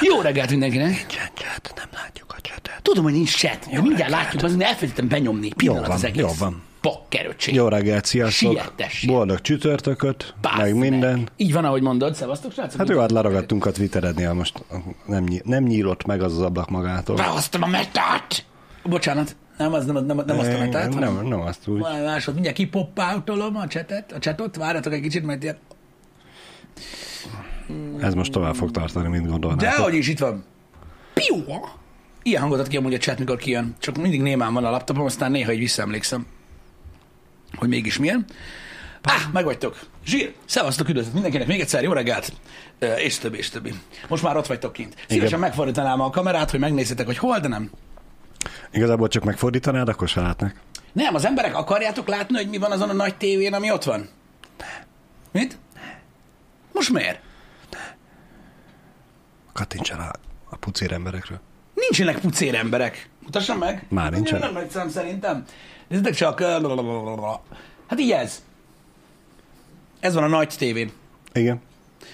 Jó reggelt mindenkinek! Nincsen chat, nem látjuk a chatet. Tudom, hogy nincs chat. Jó mindjárt látjuk, azért elfelejtettem benyomni. Pillanat van, az egész. jó van. Pakkeröcsé. Jó reggelt, sziasztok! Sietessék. Boldog csütörtököt, Bázd meg minden. Így van, ahogy mondod. Szevasztok, srácok. Hát jó, hát leragadtunk a Twitterednél, most nem, ny- nem nyílott meg az az ablak magától. Behoztam a metát! Bocsánat. Nem, az nem, nem, nem azt a metát, hanem nem, nem azt úgy. valami másod. Mindjárt kipoppáltolom a csetet, a csetot. Várjatok egy kicsit, mert ilyen... Ez most tovább fog tartani, mint De gondolnátok. hogy is itt van. Piu! Ilyen hangot ad ki amúgy a chat, mikor kijön. Csak mindig némán van a laptopom, aztán néha így visszaemlékszem, hogy mégis milyen. Ah, megvagytok. Zsír, szevasztok, üdvözlet mindenkinek, még egyszer jó reggelt, és többi, és többi. Most már ott vagytok kint. Szívesen Igen. megfordítanám a kamerát, hogy megnézzétek, hogy hol, de nem. Igazából csak megfordítanád, akkor se látnak. Nem, az emberek akarjátok látni, hogy mi van azon a nagy tévén, ami ott van? Mit? Most miért? Kattints el a, a pucér emberekről. Nincsenek pucér emberek. Mutassam meg. Már nincsen? Nem nagy szám szerintem. Nézzétek csak. Hát így ez. Ez van a nagy tévén. Igen.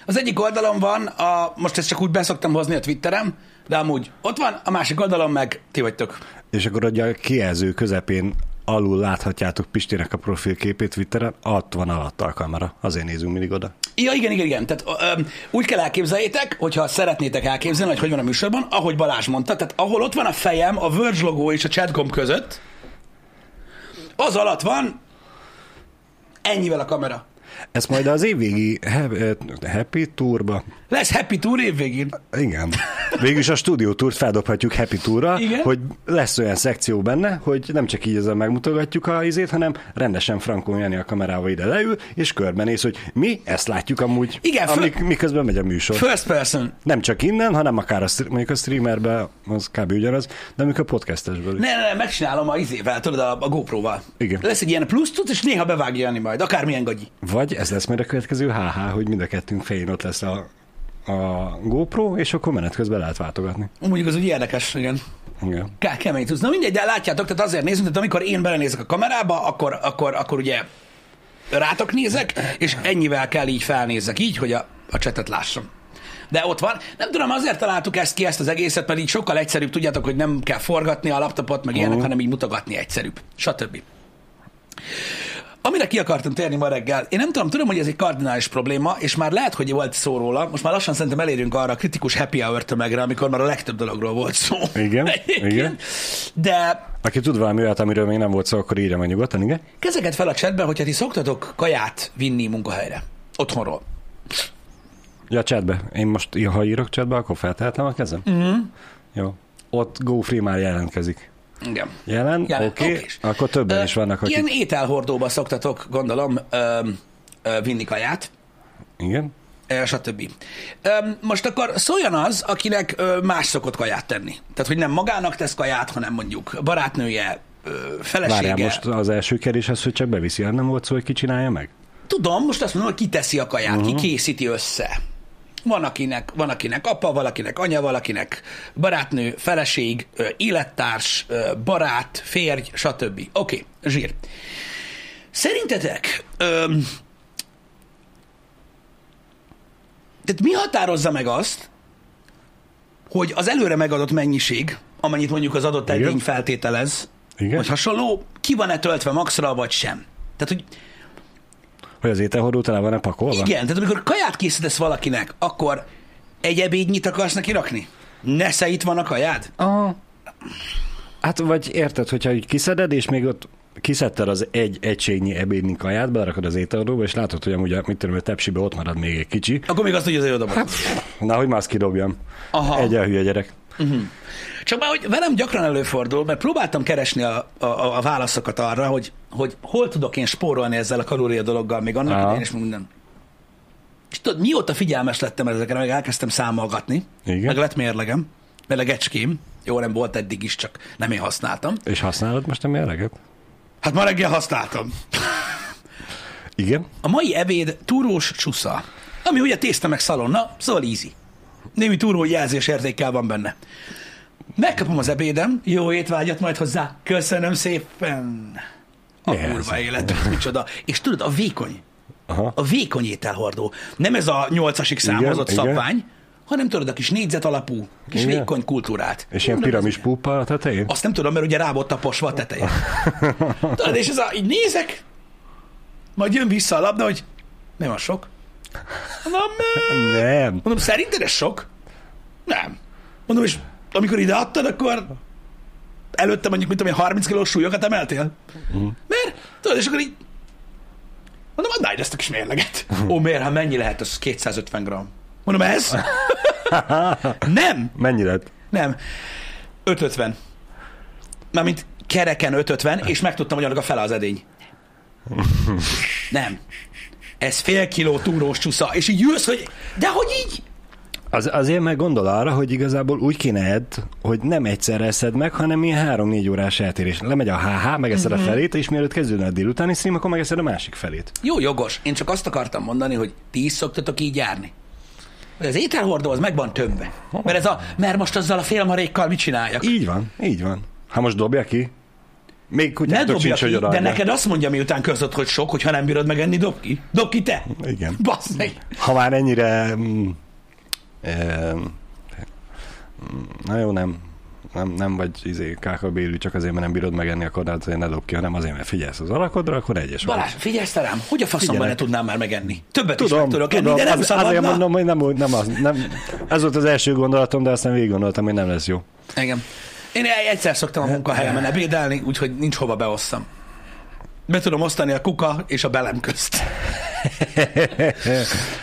Az egyik oldalon van, a, most ezt csak úgy beszoktam hozni a Twitterem, de amúgy ott van, a másik oldalon meg ti vagytok. És akkor ugye a kijelző közepén alul láthatjátok Pistinek a profilképét Twitteren, ott van alatta a kamera. Azért nézünk mindig oda. Ja, igen, igen, igen. Tehát ö, úgy kell elképzeljétek, hogyha szeretnétek elképzelni, hogy hogy van a műsorban, ahogy Balázs mondta, tehát ahol ott van a fejem, a Verge logó és a chatgomb között, az alatt van ennyivel a kamera. Ez majd az évvégi Happy Tourba. Lesz Happy Tour évvégén. Igen. Végülis a stúdió túrt feldobhatjuk Happy Tourra, Igen. hogy lesz olyan szekció benne, hogy nem csak így ezzel megmutogatjuk a izét, hanem rendesen Frankon Jani a kamerával ide leül, és körbenéz, hogy mi ezt látjuk amúgy, Igen, föl- amik, miközben megy a műsor. First person. Nem csak innen, hanem akár a, mondjuk a streamerbe, az kb. ugyanaz, de amikor podcastesből. Ne, ne, ne, megcsinálom a izével, tudod, a, a GoPro-val. Igen. Lesz egy ilyen plusz tud, és néha bevágja Jani majd, akármilyen gagyi. Vagy ez lesz majd a következő HH, hogy mind a kettőnk fején ott lesz a, a GoPro, és akkor menet közben lehet váltogatni. Mondjuk az úgy érdekes, igen. Igen. Kell, kemény tudsz. Na mindegy, de látjátok, tehát azért nézünk, tehát amikor én belenézek a kamerába, akkor, akkor, akkor ugye rátok nézek, és ennyivel kell így felnézzek, így, hogy a, a csetet lássam. De ott van. Nem tudom, azért találtuk ezt ki, ezt az egészet, mert így sokkal egyszerűbb, tudjátok, hogy nem kell forgatni a laptopot, meg ilyenek, hanem így mutogatni egyszerűbb. Stb. Amire ki akartam térni ma reggel, én nem tudom, tudom, hogy ez egy kardinális probléma, és már lehet, hogy volt szó róla, most már lassan szerintem elérünk arra a kritikus happy hour tömegre, amikor már a legtöbb dologról volt szó. Igen, igen. De Aki tud valami olyat, amiről még nem volt szó, akkor írja meg nyugodtan, igen? kezeket fel a chatben, hogyha ti szoktatok kaját vinni munkahelyre. Otthonról. Ja, chatbe. Én most, ha írok chatbe, akkor feltehetem a kezem? Mm-hmm. Jó. Ott GoFree már jelentkezik. Igen. Jelen? Jelen, Oké. Okay. Akkor többen Ö, is vannak, akik... Ilyen ételhordóba szoktatok, gondolom, ö, ö, vinni kaját, Igen. ö, stb. Ö, most akkor szóljon az, akinek ö, más szokott kaját tenni. Tehát, hogy nem magának tesz kaját, hanem mondjuk barátnője, ö, felesége. Várjál, most az első kérdés az, hogy csak beviszi, nem volt szó, hogy ki csinálja meg? Tudom, most azt mondom, hogy ki teszi a kaját, uh-huh. ki készíti össze. Van akinek, van akinek apa, valakinek anya, valakinek barátnő, feleség, élettárs, barát, férj, stb. Oké, okay, zsír. Szerintetek, öm, tehát mi határozza meg azt, hogy az előre megadott mennyiség, amennyit mondjuk az adott edény feltételez, Igen. vagy hasonló, ki van-e töltve maxra, vagy sem? Tehát, hogy Hogy az ételhordó tele van-e pakolva? igen, tehát amikor kaját készítesz valakinek, akkor egy ebédnyit akarsz neki rakni? Nesze itt van a kajád? Aha. Hát vagy érted, hogyha így kiszeded, és még ott kiszedted az egy egységnyi ebédnyi kaját, belerakod az ételhordóba, és látod, hogy amúgy, mit tudom, a tepsibe ott marad még egy kicsi. Akkor még azt tudja, hogy oda Na, hogy már azt kidobjam. Aha. Egy a hülye gyerek. Csak már, hogy velem gyakran előfordul, mert próbáltam keresni a, a, a válaszokat arra, hogy, hogy hol tudok én spórolni ezzel a kalória dologgal, még annak Aha. idején is minden. És tudod, mióta figyelmes lettem ezekre, meg elkezdtem számolgatni, Igen. meg lett mérlegem, melegecském, jó, nem volt eddig is, csak nem én használtam. És használod most a mérleget? Hát ma reggel használtam. Igen. A mai ebéd túrós csusza, ami ugye tészta meg szalonna, szóval easy. Némi túró jelzés értékkel van benne. Megkapom az ebédem, jó étvágyat majd hozzá, köszönöm szépen. A ez? kurva élet, micsoda. És tudod, a vékony, Aha. a vékony ételhordó. Nem ez a nyolcasig számozott igen. szabvány, hanem tudod, a kis négyzet alapú, kis Igen. vékony kultúrát. És ilyen piramis pupa a tetején? Azt nem tudom, mert ugye rá volt taposva a teteje. Tudod, és ez a, így nézek, majd jön vissza a labda, hogy nem a sok. Mondom, "Mm." Nem. mondom, szerinted ez sok? Nem. Mondom, és amikor ide adtad, akkor előtte mondjuk, mint tudom én, 30 kilós súlyokat emeltél? Mert, tudod, és akkor így mondom, add ezt a kis mérleget. Ó, miért? Hát mennyi lehet? Az 250 gram. Mondom, ez? nem, Mennyi lett? nem. 550. Mármint kereken 550, és megtudtam, hogy annak a fele az edény. Nem. Ez fél kiló túrós csusza, és így ülsz, hogy de hogy így? Az, azért meg gondol arra, hogy igazából úgy kéne edd, hogy nem egyszerre eszed meg, hanem ilyen három-négy órás eltérés. Lemegy a HH, megeszed Mhm. a felét, és mielőtt kezdődne a délutáni stream, akkor megeszed a másik felét. Jó, jogos. Én csak azt akartam mondani, hogy ti is szoktatok így járni. Hogy Az ételhordó az meg van tömve. Mert, ez a, mert most azzal a félmarékkal mit csináljak? Így van, így van. Ha most dobja ki, még Ne dobja sincs, ki, hogy de neked azt mondja, miután között, hogy sok, hogy ha nem bírod megenni, dob ki. Dob ki te. Igen. Bassz meg. Ha már ennyire... Mm, eh, na jó, nem. Nem, nem vagy izé, kákabélű, csak azért, mert nem bírod megenni, akkor azért ne dob ki, hanem azért, mert figyelsz az alakodra, akkor egyes vagy. Balázs, figyelsz te rám, hogy a faszomban ne tudnám már megenni? Többet is Tudom, meg tudok tudom, enni, de nem az, szabadna. azért mondom, hogy nem, nem, az, nem, ez volt az első gondolatom, de aztán végig gondoltam, hogy nem lesz jó. Igen. Én egyszer szoktam a munkahelyemen ebédelni, úgyhogy nincs hova beosszam. Be tudom osztani a kuka és a belem közt.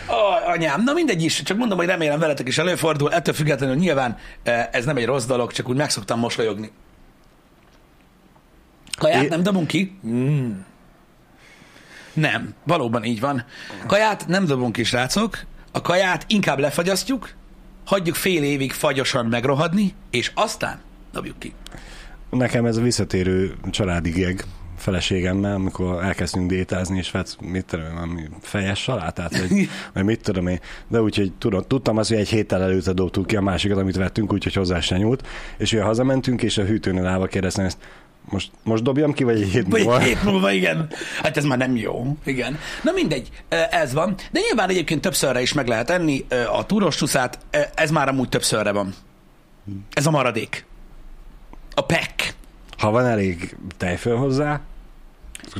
Ó, anyám, na mindegy is, csak mondom, hogy remélem veletek is előfordul, ettől függetlenül nyilván eh, ez nem egy rossz dolog, csak úgy meg szoktam mosolyogni. Kaját É- nem dobunk ki? Mm. Nem, valóban így van. Kaját nem dobunk ki, srácok. A kaját inkább lefagyasztjuk, hagyjuk fél évig fagyosan megrohadni, és aztán dobjuk ki. Nekem ez a visszatérő családi geg feleségemmel, amikor elkezdtünk détázni, és vett, mit tudom, én, valami fejes salátát, vagy, vagy mit tudom én. De úgyhogy tudom, tudtam azt, hogy egy héttel előtte dobtuk ki a másikat, amit vettünk, úgyhogy hozzá se nyúlt. És ugye hazamentünk, és a hűtőnél állva kérdeztem ezt, most, most dobjam ki, vagy egy hét Vagy múlva? egy hét múlva, igen. Hát ez már nem jó. Igen. Na mindegy, ez van. De nyilván egyébként többszörre is meg lehet enni a túros csúszát. Ez már amúgy többszörre van. Ez a maradék. A pek. Ha van elég tejföl hozzá,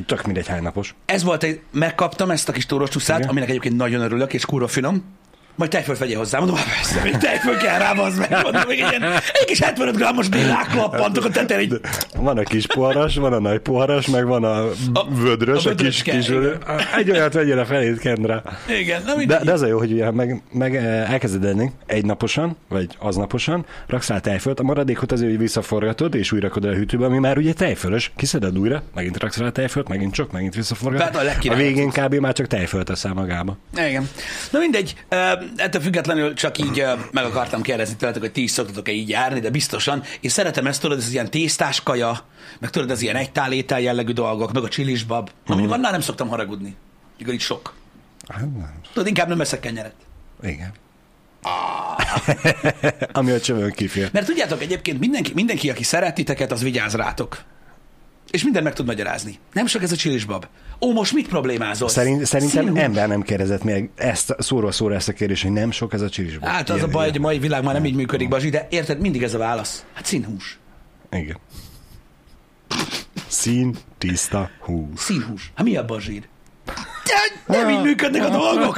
tök mindegy hány napos. Ez volt egy, megkaptam ezt a kis túros aminek egyébként nagyon örülök, és kurva finom. Majd tejfölt vegyél hozzá. Mondom, hát persze, még tejföl kell rá, az meg. Mondom, még egy, ilyen, egy kis 75 grammos bélák klappantok a tetején, így Van a kis poharas, van a nagy poharas, meg van a, A- vödrös, a a, kis, kis vödrös. Egy olyat vegyél a felét, kend rá. Igen, na De, de az a jó, hogy ugye meg, meg eh, elkezded enni egynaposan, vagy aznaposan, raksz rá tejfölt, a maradékot azért hogy visszaforgatod, és újra a hűtőbe, ami már ugye tejfölös, kiszeded újra, megint raksz rá tejfölt, megint csak, megint visszaforgatod. Tehát a A végén kb. már csak tejfölt teszel magába. Igen. Na mindegy, uh, ettől függetlenül csak így meg akartam kérdezni tőletek, hogy ti is szoktatok-e így járni, de biztosan. Én szeretem ezt, tudod, ez ilyen tésztás kaja, meg tudod, ez ilyen egytál étel jellegű dolgok, meg a csilisbab. Mhm. Na, mondjuk annál nem szoktam haragudni. Igaz, így sok. Hát. Tudod, inkább nem eszek kenyeret. Igen. Ami a csövön kifér. Mert tudjátok, egyébként mindenki, mindenki, aki szeret titeket, az vigyáz rátok. És mindent meg tud magyarázni. Nem sok ez a csilisbab. Ó, most mit problémázol? Szerint, szerintem Színhús. ember nem kérdezett meg ezt, szóról szóra ezt a kérdést, hogy nem sok ez a csilisból. Hát az a baj, hogy a mai világ már nem így működik, Bazsi, de érted, mindig ez a válasz. Hát színhús. Igen. Szín, tiszta, hús. Színhús. Hát mi a bazsír? Nem így működnek a dolgok.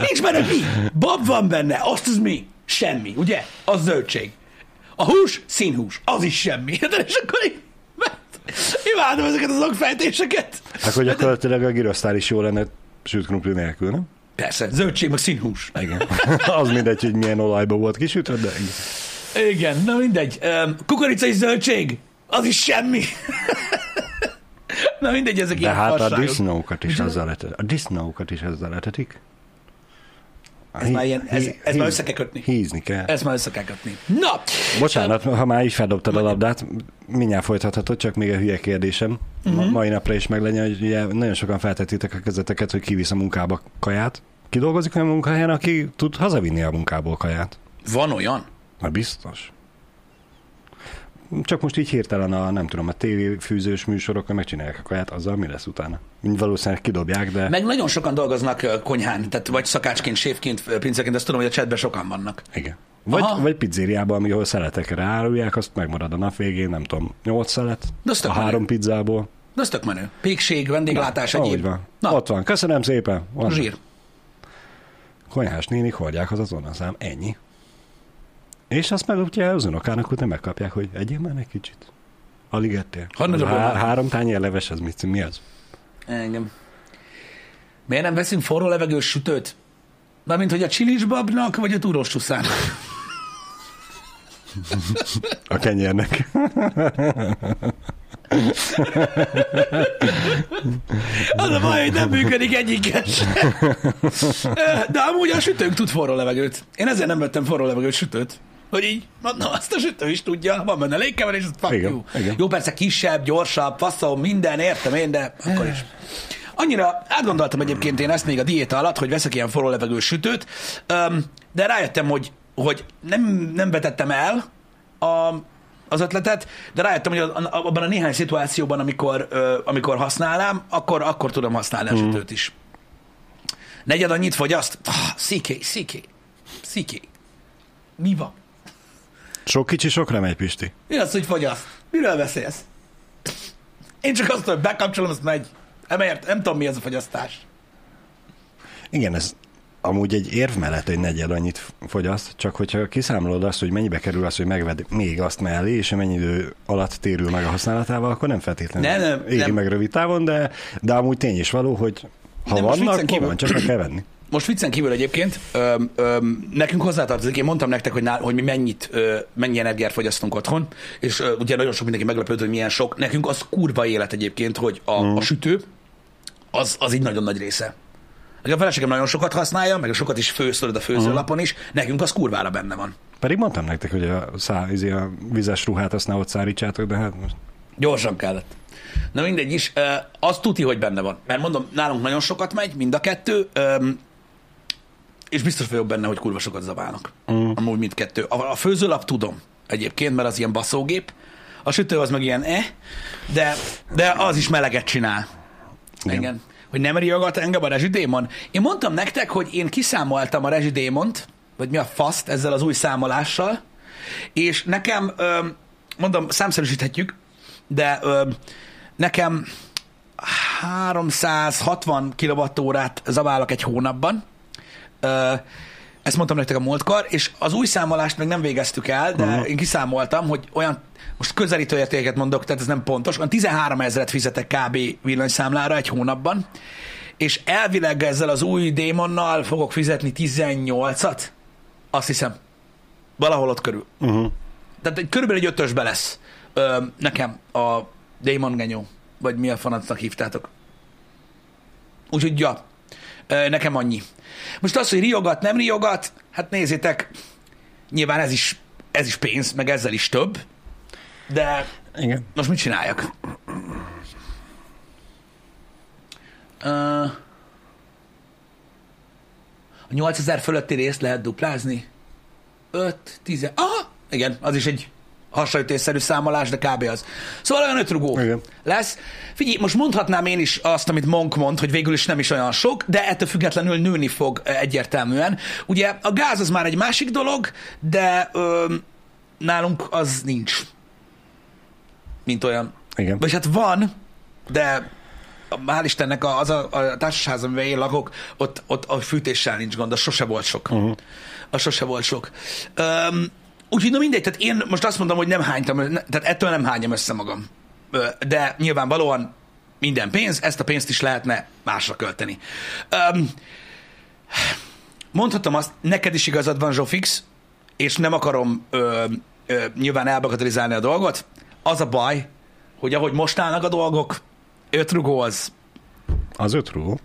Nincs benne mi. Bab van benne. Azt az mi? Semmi, ugye? Az zöldség. A hús, színhús. Az is semmi. De és akkor így... Imádom ezeket az okfejtéseket. Akkor gyakorlatilag a girosztál is jó lenne sült krumpli nélkül, nem? Persze, zöldség, meg színhús. Igen. az mindegy, hogy milyen olajba volt kisütve, de igen. Na mindegy. Kukorica és zöldség, az is semmi. na mindegy, ezek De ilyen hát a disznókat is azzal letetik. A disznókat is ezzel letetik. Ez már ilyen- ez- ez már össze kell kötni. Hízni kell. Ezt már össze kell kötni. Na! Bocsánat, ha már így feldobtad a labdát, mindjárt folytathatod, csak még a hülye kérdésem. Ma, mai napra is meglegyen, hogy ugye nagyon sokan feltettétek a kezeteket, hogy kivisz a munkába kaját. Ki dolgozik olyan munkahelyen, aki tud hazavinni a munkából kaját? Van olyan? Na biztos. Csak most így hirtelen a, nem tudom, a tévéfűzős műsorokon megcsinálják a kaját, azzal mi lesz utána? Valószínűleg kidobják, de... Meg nagyon sokan dolgoznak konyhán, tehát vagy szakácsként, séfként, pinceként, ezt tudom, hogy a chatben sokan vannak. Igen. Vagy, Aha. vagy pizzériában, ahol szeletekre árulják, azt megmarad a nap végén, nem tudom, nyolc szelet az a menő. három pizzából. De ez tök menő. Pékség, vendéglátás, Ahogy egyéb. van. Na, Ott van. Köszönöm szépen. Van. zsír. Konyhás nénik hordják az azonnaszám. Ennyi. És azt meg ugye az unokának után megkapják, hogy egyél már egy kicsit. Alig ettél. Há- három tányér leves, az mit, mi az? Engem. Miért nem veszünk forró levegős sütőt? Mármint, hogy a csilisbabnak, vagy a túrós csuszának? A kenyérnek. Az a baj, hogy nem működik egyiket se. De amúgy a sütőnk tud forró levegőt. Én ezért nem vettem forró levegős sütőt. Hogy így, na azt a sütő is tudja, van benne légkeverés, az fuck Igen, you. igen. Jó, persze kisebb, gyorsabb, faszom, minden, értem én, de akkor is. Annyira átgondoltam egyébként én ezt még a diéta alatt, hogy veszek ilyen forró levegős sütőt, de rájöttem, hogy, hogy nem, nem vetettem el a, az ötletet, de rájöttem, hogy abban a néhány szituációban, amikor, amikor használnám, akkor, akkor tudom használni a sütőt is. Negyed annyit fogyaszt? Ah, sziké, sziké, sziké. Mi van? Sok kicsi, sokra megy, Pisti. Mi az, hogy fogyaszt? Miről beszélsz? Én csak azt, hogy bekapcsolom, azt megy. Emért, nem tudom, mi az a fogyasztás. Igen, ez amúgy egy érv mellett egy negyed annyit fogyaszt, csak hogyha kiszámolod azt, hogy mennyibe kerül az, hogy megved még azt mellé, és mennyi idő alatt térül meg a használatával, akkor nem feltétlenül Nem, nem, éri nem. meg rövid távon, de, de amúgy tény is való, hogy ha Nem, vannak, van, csak meg kell venni. Most viccen kívül egyébként, öm, öm, nekünk hozzátartozik, én mondtam nektek, hogy, nál, hogy mi mennyit, ö, mennyi energiát fogyasztunk otthon, és ö, ugye nagyon sok mindenki meglepődött, hogy milyen sok. Nekünk az kurva élet egyébként, hogy a, Mhm. a sütő, az, az így nagyon nagy része. A feleségem nagyon sokat használja, meg sokat is főszölöd a főzőlapon is, nekünk az kurvára benne van. Pedig mondtam nektek, hogy a, szá, izé a vizes ruhát azt ne ott szárítsátok, de hát most Gyorsan kellett. Na mindegy is, az tuti, hogy benne van. Mert mondom, nálunk nagyon sokat megy, mind a kettő, és biztos vagyok benne, hogy kurva sokat zabálnak. Mm. Amúgy mindkettő. A, a főzőlap tudom egyébként, mert az ilyen baszógép. A sütő az meg ilyen eh, de, de az is meleget csinál. Igen. Igen. Hogy nem riogat engem a rezsidémon. Én mondtam nektek, hogy én kiszámoltam a rezsidémont, vagy mi a faszt ezzel az új számolással, és nekem, mondom, számszerűsíthetjük, de nekem 360 kWh-órát zabálok egy hónapban. Ezt mondtam nektek a múltkor, és az új számolást még nem végeztük el, de uh-huh. én kiszámoltam, hogy olyan, most közelítő értéket mondok, tehát ez nem pontos, olyan 13 ezeret fizetek kb. villanyszámlára egy hónapban, és elvileg ezzel az új démonnal fogok fizetni 18-at, azt hiszem. Valahol ott körül. uh-huh. Tehát egy, körülbelül egy ötösbe lesz ö, nekem a Démon Genyó, vagy mi a fanatnak hívtátok. Úgyhogy, ja, nekem annyi. Most az, hogy riogat, nem riogat, hát nézzétek, nyilván ez is, ez is pénz, meg ezzel is több, de igen. most mit csináljak? Ö, a 8000 fölötti részt lehet duplázni? 5, 10, aha, igen, az is egy hasonlítésszerű számolás, de kb. az. Szóval olyan ötrugó Igen. lesz. Figyelj, most mondhatnám én is azt, amit Monk mond, hogy végül is nem is olyan sok, de ettől függetlenül nőni fog egyértelműen. Ugye a gáz az már egy másik dolog, de ö, nálunk az nincs. Mint olyan. Igen. Vagy hát van, de hál' Istennek az a, a társasház, amiben én lakok, ott, ott a fűtéssel nincs gond, az sose volt sok. Uh-huh. Az sose volt sok. Um, úgyhogy na mindegy, tehát én most azt mondom, hogy nem hánytam, tehát ettől nem hányom össze magam. De nyilvánvalóan minden pénz, ezt a pénzt is lehetne másra költeni. Um, mondhatom azt, neked is igazad van, Zsófix, és nem akarom ö, ö, nyilván elbagatelizálni a dolgot. Az a baj, hogy ahogy most állnak a dolgok, öt rugó az. Az öt rúgó.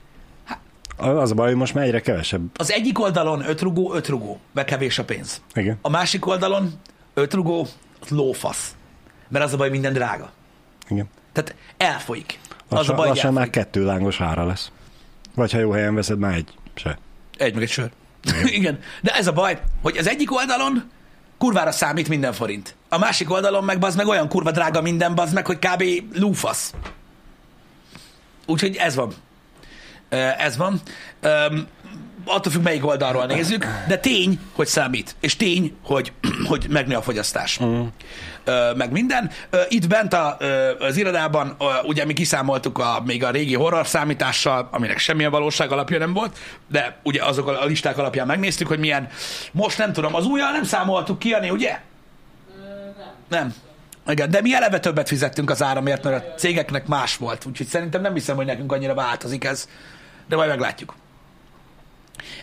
Az a baj, hogy most már egyre kevesebb. Az egyik oldalon öt rugó, öt rugó, mert kevés a pénz. Igen. A másik oldalon öt rugó, az lófasz. Mert az a baj, minden drága. Igen. Tehát elfolyik. Az Lassan, a baj, lassan már elfolyik. kettő lángos ára lesz. Vagy ha jó helyen veszed, már egy se. Egy meg egy sör. Igen. De ez a baj, hogy az egyik oldalon kurvára számít minden forint. A másik oldalon meg bazd meg olyan kurva drága minden bazd meg, hogy kb. lúfasz. Úgyhogy ez van. Ez van. Attól függ, melyik oldalról nézzük, de tény, hogy számít. És tény, hogy, hogy megnő a fogyasztás. Mm. Meg minden. Itt bent a, az irodában, ugye mi kiszámoltuk a, még a régi horror számítással, aminek semmilyen valóság alapja nem volt, de ugye azok a listák alapján megnéztük, hogy milyen. Most nem tudom, az újjal nem számoltuk ki, Jani, ugye? Nem. Igen, de mi eleve többet fizettünk az áramért, mert a cégeknek más volt, úgyhogy szerintem nem hiszem, hogy nekünk annyira változik ez, de majd meglátjuk.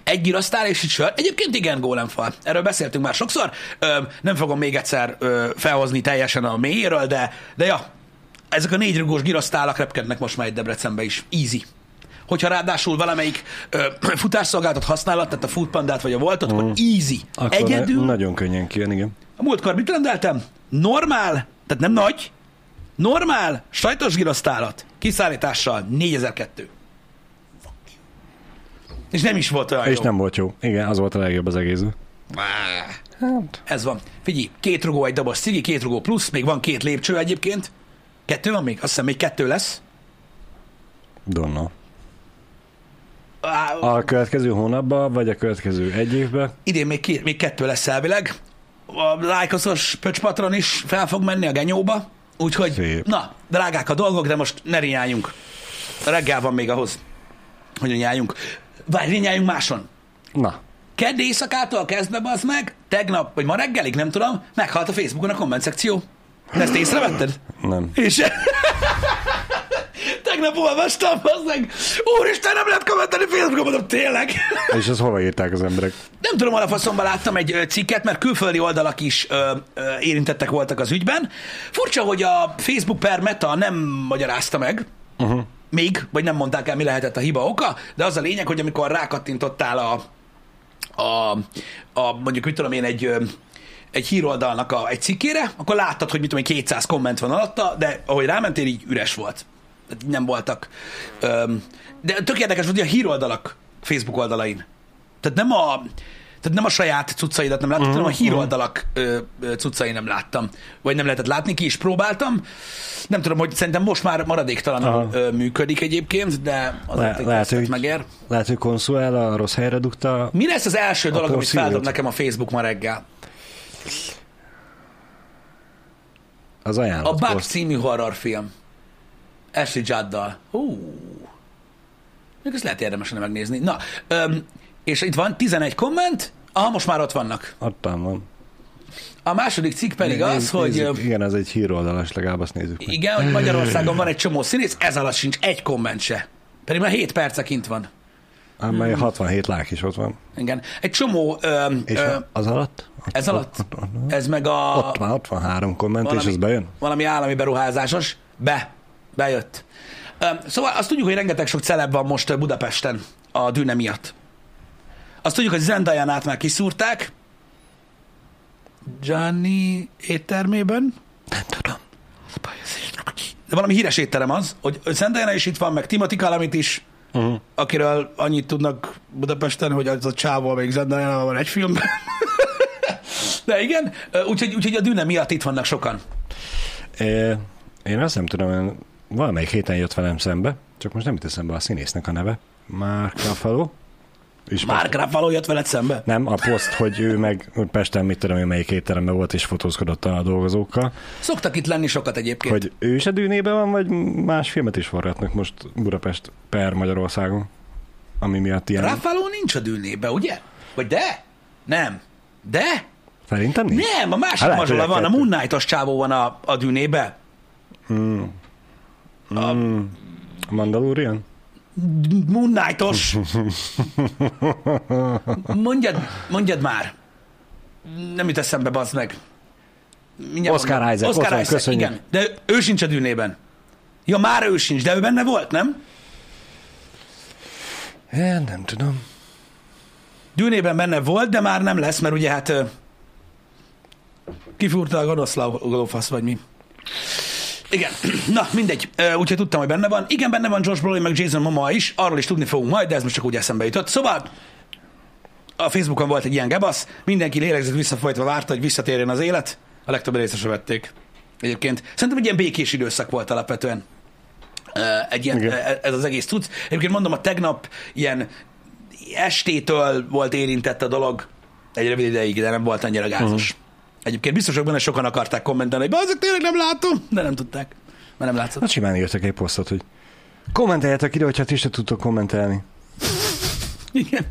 Egy girasztál és egy sör. Egyébként igen, gólemfal. Erről beszéltünk már sokszor. Ö, nem fogom még egyszer ö, felhozni teljesen a mélyéről, de, de ja, ezek a négy rugós girasztálak repkednek most már egy Debrecenbe is. Easy. Hogyha ráadásul valamelyik ö, futásszolgáltat használat, tehát a Foodpandát vagy a Voltot, mm. akkor easy. Akkor Egyedül ne, nagyon könnyen kijön, igen. a múltkor mit rendeltem? Normál, tehát nem nagy, normál sajtos girasztálat kiszállítással 4002. És nem is volt olyan És jó. nem volt jó. Igen, az volt a legjobb az egész. Hát, Ez van. Figyelj, két rugó, egy doboz cigi, két rugó plusz, még van két lépcső egyébként. Kettő van még? Azt hiszem még kettő lesz. donna. A következő hónapban, vagy a következő egy évben? idén még, két, még kettő lesz elvileg. A lájkoszos pöcspatron is fel fog menni a genyóba. Úgyhogy, Szép. na, drágák a dolgok, de most ne rinyáljunk. Reggel van még ahhoz, hogy rinyáljunk. Várj, máson. Na, Kedd éjszakától kezdve, az meg, tegnap, vagy ma reggelig, nem tudom, meghalt a Facebookon a komment szekció. Ezt észrevetted? nem. És tegnap olvastam, az meg, úristen, nem lehet kommentelni Facebookon, mondom, tényleg. És ezt hova írták az emberek? Nem tudom, a faszomban láttam egy cikket, mert külföldi oldalak is ö, ö, érintettek voltak az ügyben. Furcsa, hogy a Facebook per Meta nem magyarázta meg, uh-huh. Még, vagy nem mondták el, mi lehetett a hiba oka, de az a lényeg, hogy amikor rákattintottál a, a, a mondjuk, mit tudom én, egy, egy híroldalnak a, egy cikkére, akkor láttad, hogy mit tudom én, 200 komment van alatta, de ahogy rámentél, így üres volt. Nem voltak. De tök érdekes volt, hogy a híroldalak Facebook oldalain. Tehát nem a, tehát nem a saját cuccaidat nem láttam, hanem a híroldalak ö, ö, cuccai nem láttam. Vagy nem lehetett látni, ki is próbáltam. Nem tudom, hogy szerintem most már maradéktalanul ö, működik egyébként, de azért Le, lehet, hogy, megér. lehet, hogy konszol a rossz helyre dugta. Mi lesz az első dolog, amit feldob nekem a Facebook ma reggel? Az A ajánlat. Bug poszt. című horrorfilm. Ashley Judd-dal. Hú. Még ezt lehet érdemes megnézni. Na, öm, és itt van 11 komment, aha, most már ott vannak. Ottan van. A második cikk pedig az, Nézd- hogy nézzük. ö, Igen, ez egy híroldalas, legalább azt nézzük meg. igen, hogy Magyarországon van egy csomó színész, ez alatt sincs egy komment se. Pedig már 7 perce kint van. Amely 67 lák is ott van. Igen. Egy csomó... Öm, És ö, az alatt? Ott, ez alatt? Ott, ott, Ez meg a... ott van, ott van három komment, és ez bejön? Valami állami beruházásos. Be. Bejött. Öm, Szóval azt tudjuk, hogy rengeteg sok celeb van most ö, Budapesten a dűne miatt. Azt tudjuk, hogy Zendayánát már kiszúrták. Gianni éttermében. Nem tudom. De valami híres étterem az, hogy Zendayana is itt van, meg Timothy Calamit is, Uh-huh. akiről annyit tudnak Budapesten, hogy az a csávó még Zendayana van egy filmben. De igen, úgyhogy, úgyhogy a dűne miatt itt vannak sokan. É, én azt nem tudom, valamelyik héten jött velem szembe, csak most nem jut eszembe a színésznek a neve. Mark Ruffalo. És Mark Ruffalo jött veled szembe? Nem, a poszt, hogy ő meg Pesten, mit tudom, én melyik étteremben volt, és fotózkodott a dolgozókkal. Szoktak itt lenni sokat egyébként. Hogy ő is a dűnében van, vagy más filmet is forgatnak most Budapest per Magyarországon, ami miatt ilyen... Ruffalo nincs a dűnébe, ugye? Vagy de? Nem. De? Szerintem nincs. Nem, a másik Hát mazsola van, a. Moon Knight-os csávó van a, a dűnébe. Mandalorian? Moon Knight-os. Mondjad, mondjad már. Nem jut eszembe, bazd meg. Mindjárt Oscar mondom. Isaac, Oscar Isaac, köszönjük. igen. De ő sincs a dűnében. Ja, már ő sincs, de ő benne volt, nem? É, nem tudom. Dűnében benne volt, de már nem lesz, mert ugye hát kifúrta a gonosz lófasz, vagy mi. Igen, na mindegy, úgyhogy tudtam, hogy benne van. Igen, benne van Josh Brolin, meg Jason Momoa is, arról is tudni fogunk majd, de ez most csak úgy eszembe jutott. Szóval a Facebookon volt egy ilyen gebasz, mindenki lélegzett visszafolytva várta, hogy visszatérjen az élet, A legtöbben észre sem vették. Egyébként szerintem egy ilyen békés időszak volt alapvetően. Egy ilyen, Igen. ez az egész tudsz. Egyébként mondom, a tegnap ilyen estétől volt érintett a dolog egy rövid ideig, de nem volt annyira gázos. Uh-huh. Egyébként biztos, hogy benne sokan akarták kommentelni, hogy azok tényleg nem látom, de nem tudták, mert nem látszott. Hát simán írtak egy posztot, hogy kommenteljetek ide, hogyha ti se tudtok kommentelni. Igen.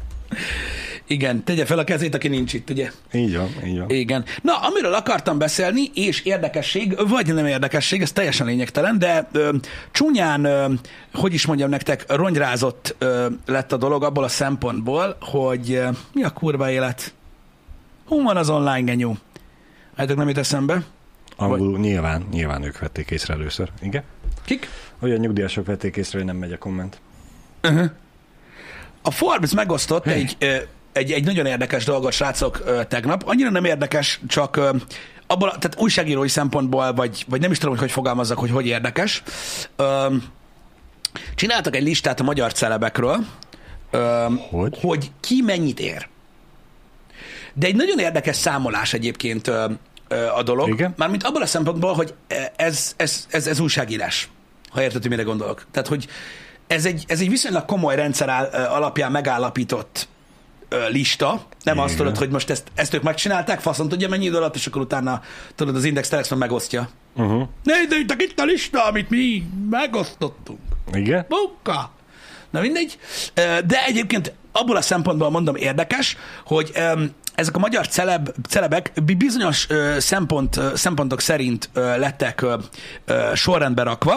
Igen, tegye fel a kezét, aki nincs itt, ugye? Így van, így van. Igen. Na, amiről akartam beszélni, és érdekesség, vagy nem érdekesség, ez teljesen lényegtelen, de ö, csúnyán, ö, hogy is mondjam nektek, ronyrázott ö, lett a dolog abból a szempontból, hogy ö, mi a kurva élet? Hol van az online genyó? Hát nem jut eszembe. Angolul nyilván, nyilván ők vették észre először. Igen? Kik? A nyugdíjasok vették észre, hogy nem megy a komment. A Forbes megosztott egy, ö, egy, egy nagyon érdekes dolgot, srácok, tegnap. Annyira nem érdekes, csak ö, abból, a- tehát újságírói szempontból, vagy, vagy nem is tudom, hogy hogy fogalmazzak, hogy hogy érdekes. Csináltak egy listát a magyar celebekről, Hogy? hogy ki mennyit ér. De egy nagyon érdekes számolás egyébként a dolog. Igen? Mármint abból a szempontból, hogy ez, ez, ez, ez újságírás, ha érted, mire gondolok. Tehát, hogy ez egy, ez egy viszonylag komoly rendszer alapján megállapított lista. Nem azt Igen. tudod, hogy most ezt, ezt ők megcsinálták, faszom tudja mennyi idő alatt, és akkor utána tudod, az Index Telexon megosztja. Uh-huh. Nézzétek itt a lista, amit mi megosztottunk. Igen? Munka! Na mindegy. De egyébként abból a szempontból mondom érdekes, hogy ezek a magyar celeb, celebek bi- bizonyos ö, szempont, ö, szempontok szerint ö, lettek ö, ö, sorrendbe rakva.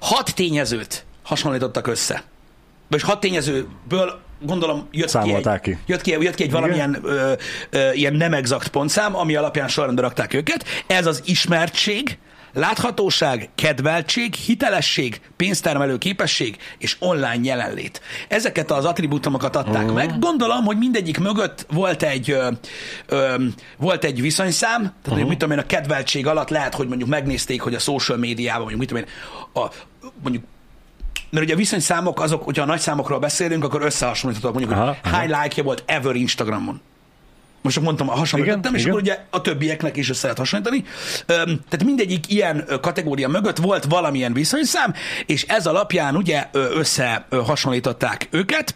Hat tényezőt hasonlítottak össze. Vagy hat tényezőből gondolom jött Számolták ki, egy, ki. Jött ki, jött ki egy Igen. valamilyen ö, ö, ilyen nem exakt pontszám, ami alapján sorrendbe rakták őket. Ez az ismertség, láthatóság, kedveltség, hitelesség, pénztermelő képesség és online jelenlét. Ezeket az attribútumokat adták uh-huh. meg. Gondolom, hogy mindegyik mögött volt egy, ö, ö, volt egy viszonyszám, tehát uh-huh. mit tudom én, a kedveltség alatt lehet, hogy mondjuk megnézték, hogy a social médiában, mondjuk mit tudom én, a, mondjuk mert ugye a viszonyszámok azok, hogyha a nagy számokról beszélünk, akkor összehasonlíthatók. Mondjuk, Aha, hogy aha. hány like volt ever Instagramon. Most csak mondtam, hasonlítottam, és igen. akkor ugye a többieknek is össze lehet hasonlítani. Tehát mindegyik ilyen kategória mögött volt valamilyen viszonyszám, és ez alapján ugye összehasonlították őket,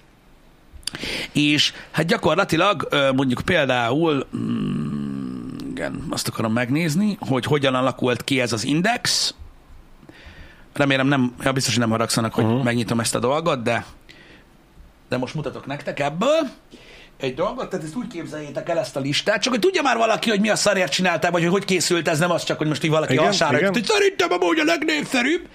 és hát gyakorlatilag mondjuk például, mm, igen, azt akarom megnézni, hogy hogyan alakult ki ez az index. Remélem nem, ja, biztos, hogy nem haragszanak, hogy uh-huh. megnyitom ezt a dolgot, de, de most mutatok nektek ebből egy dolgot, tehát ezt úgy képzeljétek el ezt a listát, csak hogy tudja már valaki, hogy mi a szarért csináltál, vagy hogy hogy készült ez, nem az csak, hogy most így valaki hasára, hogy szerintem amúgy a legnépszerűbb.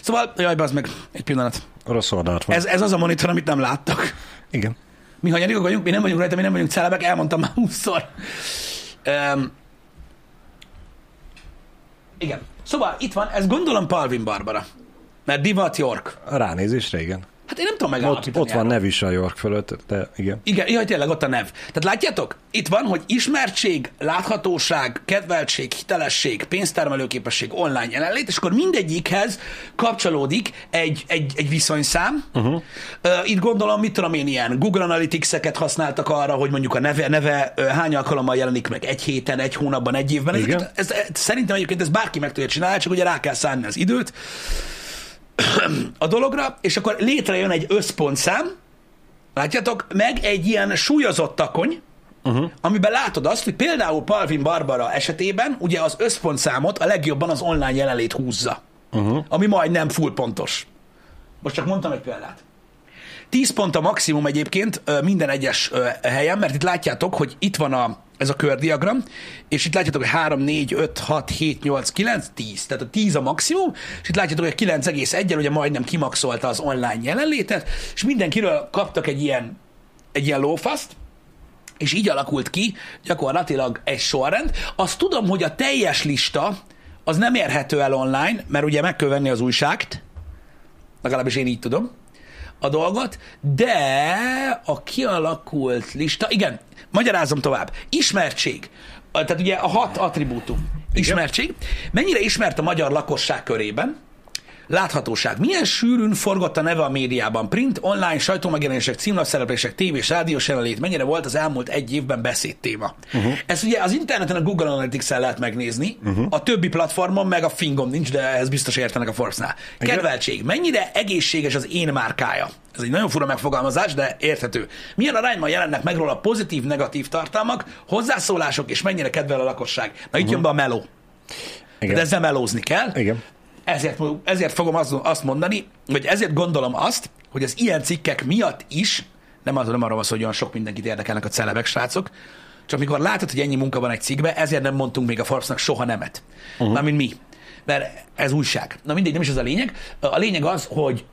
Szóval, jaj, az meg, egy pillanat. Rossz oldalt van. Ez, ez az a monitor, amit nem láttak. Igen. Mi hanyarikok vagyunk, mi nem vagyunk rajta, mi nem vagyunk celebek, elmondtam már húszszor. Um, igen. Szóval itt van, ez gondolom Palvin Barbara. Mert Divat York. Ránézésre igen. Hát én nem tudom Ott, megállapítani. ott van erről. nev is a York fölött, de igen. Igen, jaj, tényleg ott a nev. Tehát látjátok? Itt van, hogy ismertség, láthatóság, kedveltség, hitelesség, pénztermelőképesség, online jelenlét, és akkor mindegyikhez kapcsolódik egy, egy, egy viszonyszám. Uh-huh. Itt gondolom, mit tudom én, ilyen Google Analytics-eket használtak arra, hogy mondjuk a neve, neve hány alkalommal jelenik meg egy héten, egy hónapban, egy évben. Igen. Ezeket, ez, ez, szerintem egyébként ez bárki meg tudja csinálni, csak ugye rá kell szánni az időt a dologra, és akkor létrejön egy összpontszám, látjátok, meg egy ilyen súlyozott takony, uh-huh. amiben látod azt, hogy például Palvin Barbara esetében ugye az összpontszámot a legjobban az online jelenlét húzza, uh-huh. ami majdnem full pontos. Most csak mondtam egy példát. 10 pont a maximum egyébként minden egyes helyen, mert itt látjátok, hogy itt van a, ez a kördiagram, és itt látjátok, hogy 3, 4, 5, 6, 7, 8, 9, 10. Tehát a 10 a maximum, és itt látjátok, hogy a 9,1-el ugye majdnem kimaxolta az online jelenlétet, és mindenkiről kaptak egy ilyen, egy ilyen lófaszt, és így alakult ki gyakorlatilag egy sorrend. Azt tudom, hogy a teljes lista az nem érhető el online, mert ugye meg kell venni az újságt, legalábbis én így tudom a dolgot, de a kialakult lista, igen, magyarázom tovább. Ismertség. Tehát ugye a hat attribútum. Ismertség. Mennyire ismert a magyar lakosság körében? Láthatóság. Milyen sűrűn forgott a neve a médiában? Print, online, sajtómegjelenések, címlapszereplések, tévés, rádiós jelenlét. Mennyire volt az elmúlt egy évben beszédtéma? Uh-huh. Ezt ugye az interneten a Google Analytics-el lehet megnézni, uh-huh. a többi platformon meg a Fingom nincs, de ez biztos értenek a Forbes-nál. Kedveltség. Mennyire egészséges az én márkája? Ez egy nagyon fura megfogalmazás, de érthető. Milyen arányban jelennek meg róla pozitív, negatív tartalmak, hozzászólások, és mennyire kedvel a lakosság? Na itt uh-huh. jön be a meló. Igen. De ezzel melózni kell. Igen. Ezért, ezért fogom azt, mondani, vagy ezért gondolom azt, hogy az ilyen cikkek miatt is, nem, az, nem arról van szó, hogy olyan sok mindenkit érdekelnek a celebek, srácok, csak amikor látod, hogy ennyi munka van egy cikkbe, ezért nem mondtunk még a Forbesnak soha nemet. Uh-huh. Mármint mi. Mert ez újság. Na mindegy, nem is ez a lényeg. A lényeg az, hogy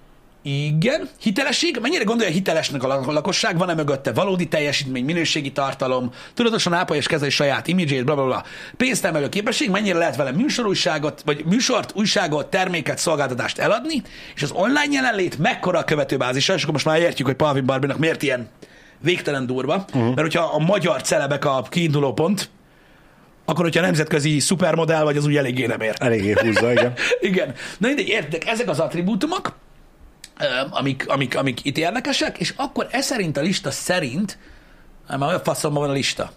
igen. Hitelesség? Mennyire gondolja hitelesnek a lakosság? Van-e mögötte valódi teljesítmény, minőségi tartalom, tudatosan ápolja és kezeli saját imidzsét, bla, bla, bla. Pénztermelő képesség? Mennyire lehet vele műsorújságot, vagy műsort, újságot, terméket, szolgáltatást eladni? És az online jelenlét mekkora a követőbázisa? És akkor most már értjük, hogy Palvin Barbinak miért ilyen végtelen durva. Uh-huh. Mert hogyha a magyar celebek a kiinduló pont, akkor, hogyha nemzetközi szupermodell vagy, az úgy eléggé nem ér. Eléggé húzza, igen. igen. Na mindegy, értek, ezek az attribútumok, amik, amik, amik itt érdekesek, és akkor ez szerint a lista szerint, hát már olyan faszomban van a lista.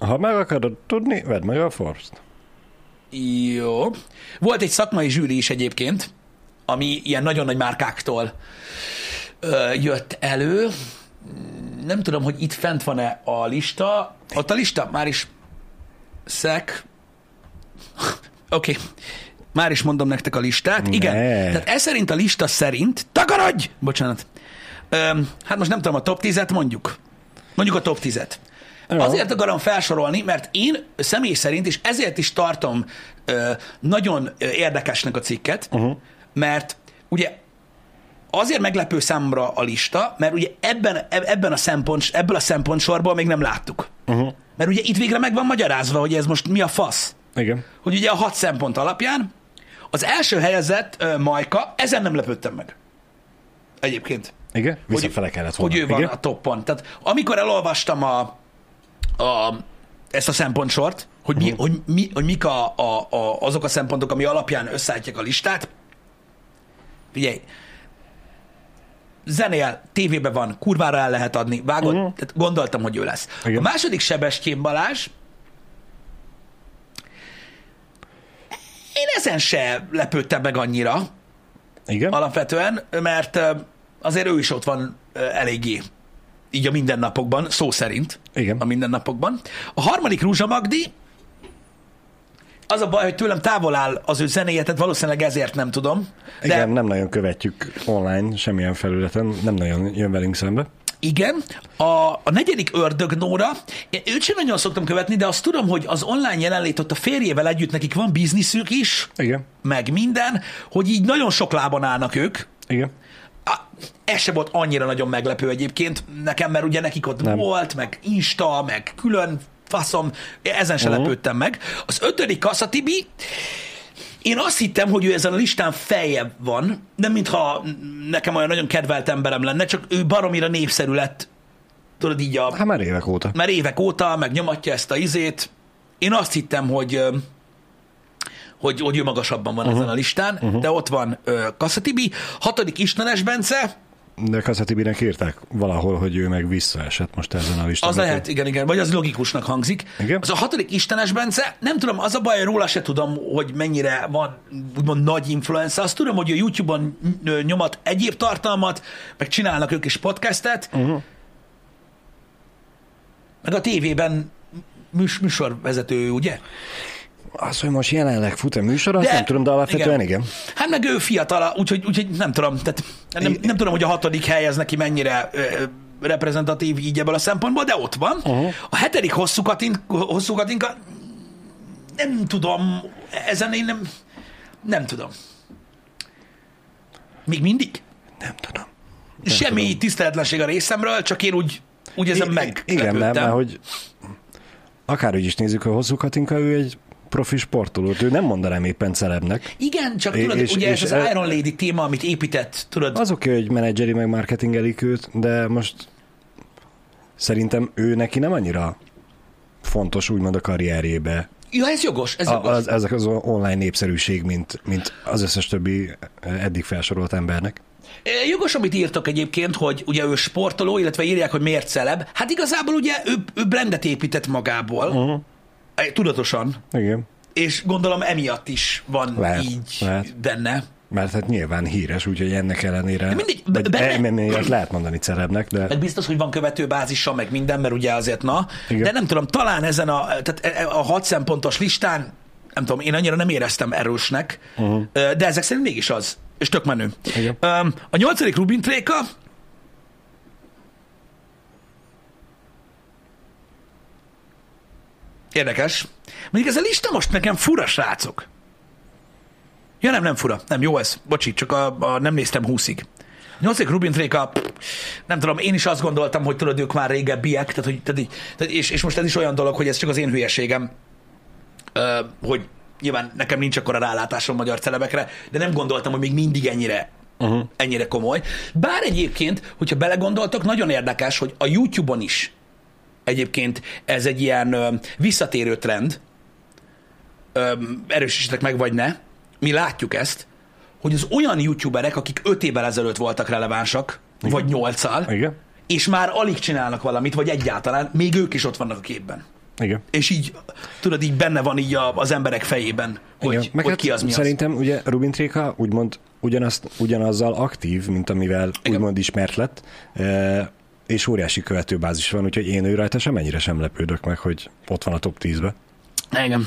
Ha meg akarod tudni, vedd meg a Forbes-t. Jó. Volt egy szakmai zsűri is egyébként, ami ilyen nagyon nagy márkáktól ö, jött elő. Nem tudom, hogy itt fent van-e a lista. Ott a lista már is szek. Oké. Okay. Már is mondom nektek a listát. Ne. Igen. Tehát ez szerint a lista szerint, takarodj! Bocsánat. Öm, hát most nem tudom, a top 10-et mondjuk. Mondjuk a top 10-et. Jó. Azért akarom felsorolni, mert én személy szerint, és ezért is tartom ö, nagyon érdekesnek a cikket, uh-huh. mert ugye azért meglepő számomra a lista, mert ugye ebben, ebben a szempont, ebből a szempontsorból még nem láttuk. Uh-huh. Mert ugye itt végre meg van magyarázva, hogy ez most mi a fasz. Igen. Hogy ugye a hat szempont alapján az első helyezett uh, Majka, ezen nem lepődtem meg. Egyébként. Igen? Visszafele kellett volna. Hogy ő van Igen? a toppon. Tehát amikor elolvastam a, a, ezt a szempontsort, hogy, mi, uh-huh. hogy, mi, hogy mik a, a, a, azok a szempontok, ami alapján összeállítják a listát, figyelj, zenél, tévében van, kurvára el lehet adni, vágod, uh-huh. tehát gondoltam, hogy ő lesz. Igen. A második Sebestyén Balázs, ezen se lepődtem meg annyira. Igen? Alapvetően, mert azért ő is ott van eléggé így a mindennapokban, szó szerint. Igen. A mindennapokban. A harmadik Rúzsa Magdi, az a baj, hogy tőlem távol áll az ő zenéje, tehát valószínűleg ezért nem tudom. De... Igen, nem nagyon követjük online, semmilyen felületen, nem nagyon jön velünk szembe. Igen. A, a negyedik ördög Nóra, én őt sem nagyon szoktam követni, de azt tudom, hogy az online jelenlét ott a férjével együtt nekik van bizniszük is, Igen. meg minden, hogy így nagyon sok lábon állnak ők. Igen. A, ez se volt annyira nagyon meglepő egyébként nekem, mert ugye nekik ott nem. volt, meg Insta, meg külön faszom, ezen se uh-huh. lepődtem meg. Az ötödik Kasszatibi, én azt hittem, hogy ő ezen a listán feljebb van, nem mintha nekem olyan nagyon kedvelt emberem lenne, csak ő baromira népszerű lett, tudod így a... Hát már évek óta. Már évek óta, meg nyomatja ezt a izét. Én azt hittem, hogy hogy, hogy ő magasabban van uh-huh. ezen a listán, uh-huh. de ott van uh, Kasszatibi, hatodik Istenes Bence, de Kasszatibinek írták valahol, hogy ő meg visszaesett most ezen a listán. Az lehet, igen, igen, vagy az logikusnak hangzik. Igen? Az a hatodik Istenes Bence, nem tudom, az a baj, róla se tudom, hogy mennyire van úgymond nagy influencer. Azt tudom, hogy a YouTube-on nyomat egyéb tartalmat, meg csinálnak ők is podcastet, uh-huh. meg a tévében műs, műsorvezető, ugye? Az, hogy most jelenleg fut a műsor, azt nem tudom, de alapvetően igen. igen. Hát meg ő fiatal, úgyhogy, úgyhogy nem tudom, tehát nem, nem tudom, hogy a hatodik hely ez neki mennyire ö, reprezentatív így ebből a szempontból, de ott van. Uh-huh. A hetedik hosszú, katin, hosszú katinka, nem tudom, ezen én nem, nem tudom. Még mindig? Nem tudom. Nem Semmi tudom. tiszteletlenség a részemről, csak én úgy, úgy ezen meg. Igen, mert, mert hogy akárhogy is nézzük, a hosszú Katinka, ő egy profi sportolót, ő nem mondanám éppen celebnek. Igen, csak tudod, és, ugye és ez az Iron Lady téma, amit épített, tudod. Az oké, okay, hogy menedzseri meg marketingelik őt, de most szerintem ő neki nem annyira fontos úgymond a karrierjébe Ja, ez jogos, ez jogos. az, ezek az online népszerűség, mint, mint az összes többi eddig felsorolt embernek. E, Jogos, amit írtok egyébként, hogy ugye ő sportoló, illetve írják, hogy miért celeb. Hát igazából ugye ő, ő brandet épített magából, uh-huh. Tudatosan, Igen. és gondolom emiatt is van Lehet, így lehet. benne. Mert hát nyilván híres, úgyhogy ennek ellenére... mindegy, vagy benne- emiatt lehet mondani celebnek, de... Meg biztos, hogy van követőbázisa, meg minden, mert ugye azért na. Igen. De nem tudom, talán ezen a, tehát e- e- a hat szempontos listán, nem tudom, én annyira nem éreztem erősnek, uh-huh. de ezek szerint mégis az. És tök menő. Igen. A nyolcadik Rubin tréka, Érdekes. Mondjuk ez a lista most nekem fura, srácok. Ja nem, nem fura. Nem, jó ez. Bocsi, csak a, a nem néztem húszig. Nyolcadik Rubin Tréka, nem tudom, én is azt gondoltam, hogy tudod, ők már régebbiek, tehát, hogy, tehát, így- tehát, és, és most ez is olyan dolog, hogy ez csak az én hülyeségem, ö, hogy nyilván nekem nincs akkora rálátásom magyar celebekre, de nem gondoltam, hogy még mindig ennyire uh-huh. ennyire komoly. Bár egyébként, hogyha belegondoltok, nagyon érdekes, hogy a YouTube-on is egyébként ez egy ilyen ö, visszatérő trend, ö, erősítsetek meg, vagy ne, mi látjuk ezt, hogy az olyan youtuberek, akik öt évvel ezelőtt voltak relevánsak, Igen. vagy nyolccal, Igen. és már alig csinálnak valamit, vagy egyáltalán, még ők is ott vannak a képben. Igen. És így, tudod, így benne van így a, az emberek fejében, hogy, Igen. Meg hogy hát ki az mi az. Szerintem ugye Rubin Tréka úgymond ugyanazt, ugyanazzal aktív, mint amivel Igen. úgymond ismert lett, és óriási követőbázis van, úgyhogy én ő rajta semennyire sem lepődök meg, hogy ott van a top 10-be. Igen.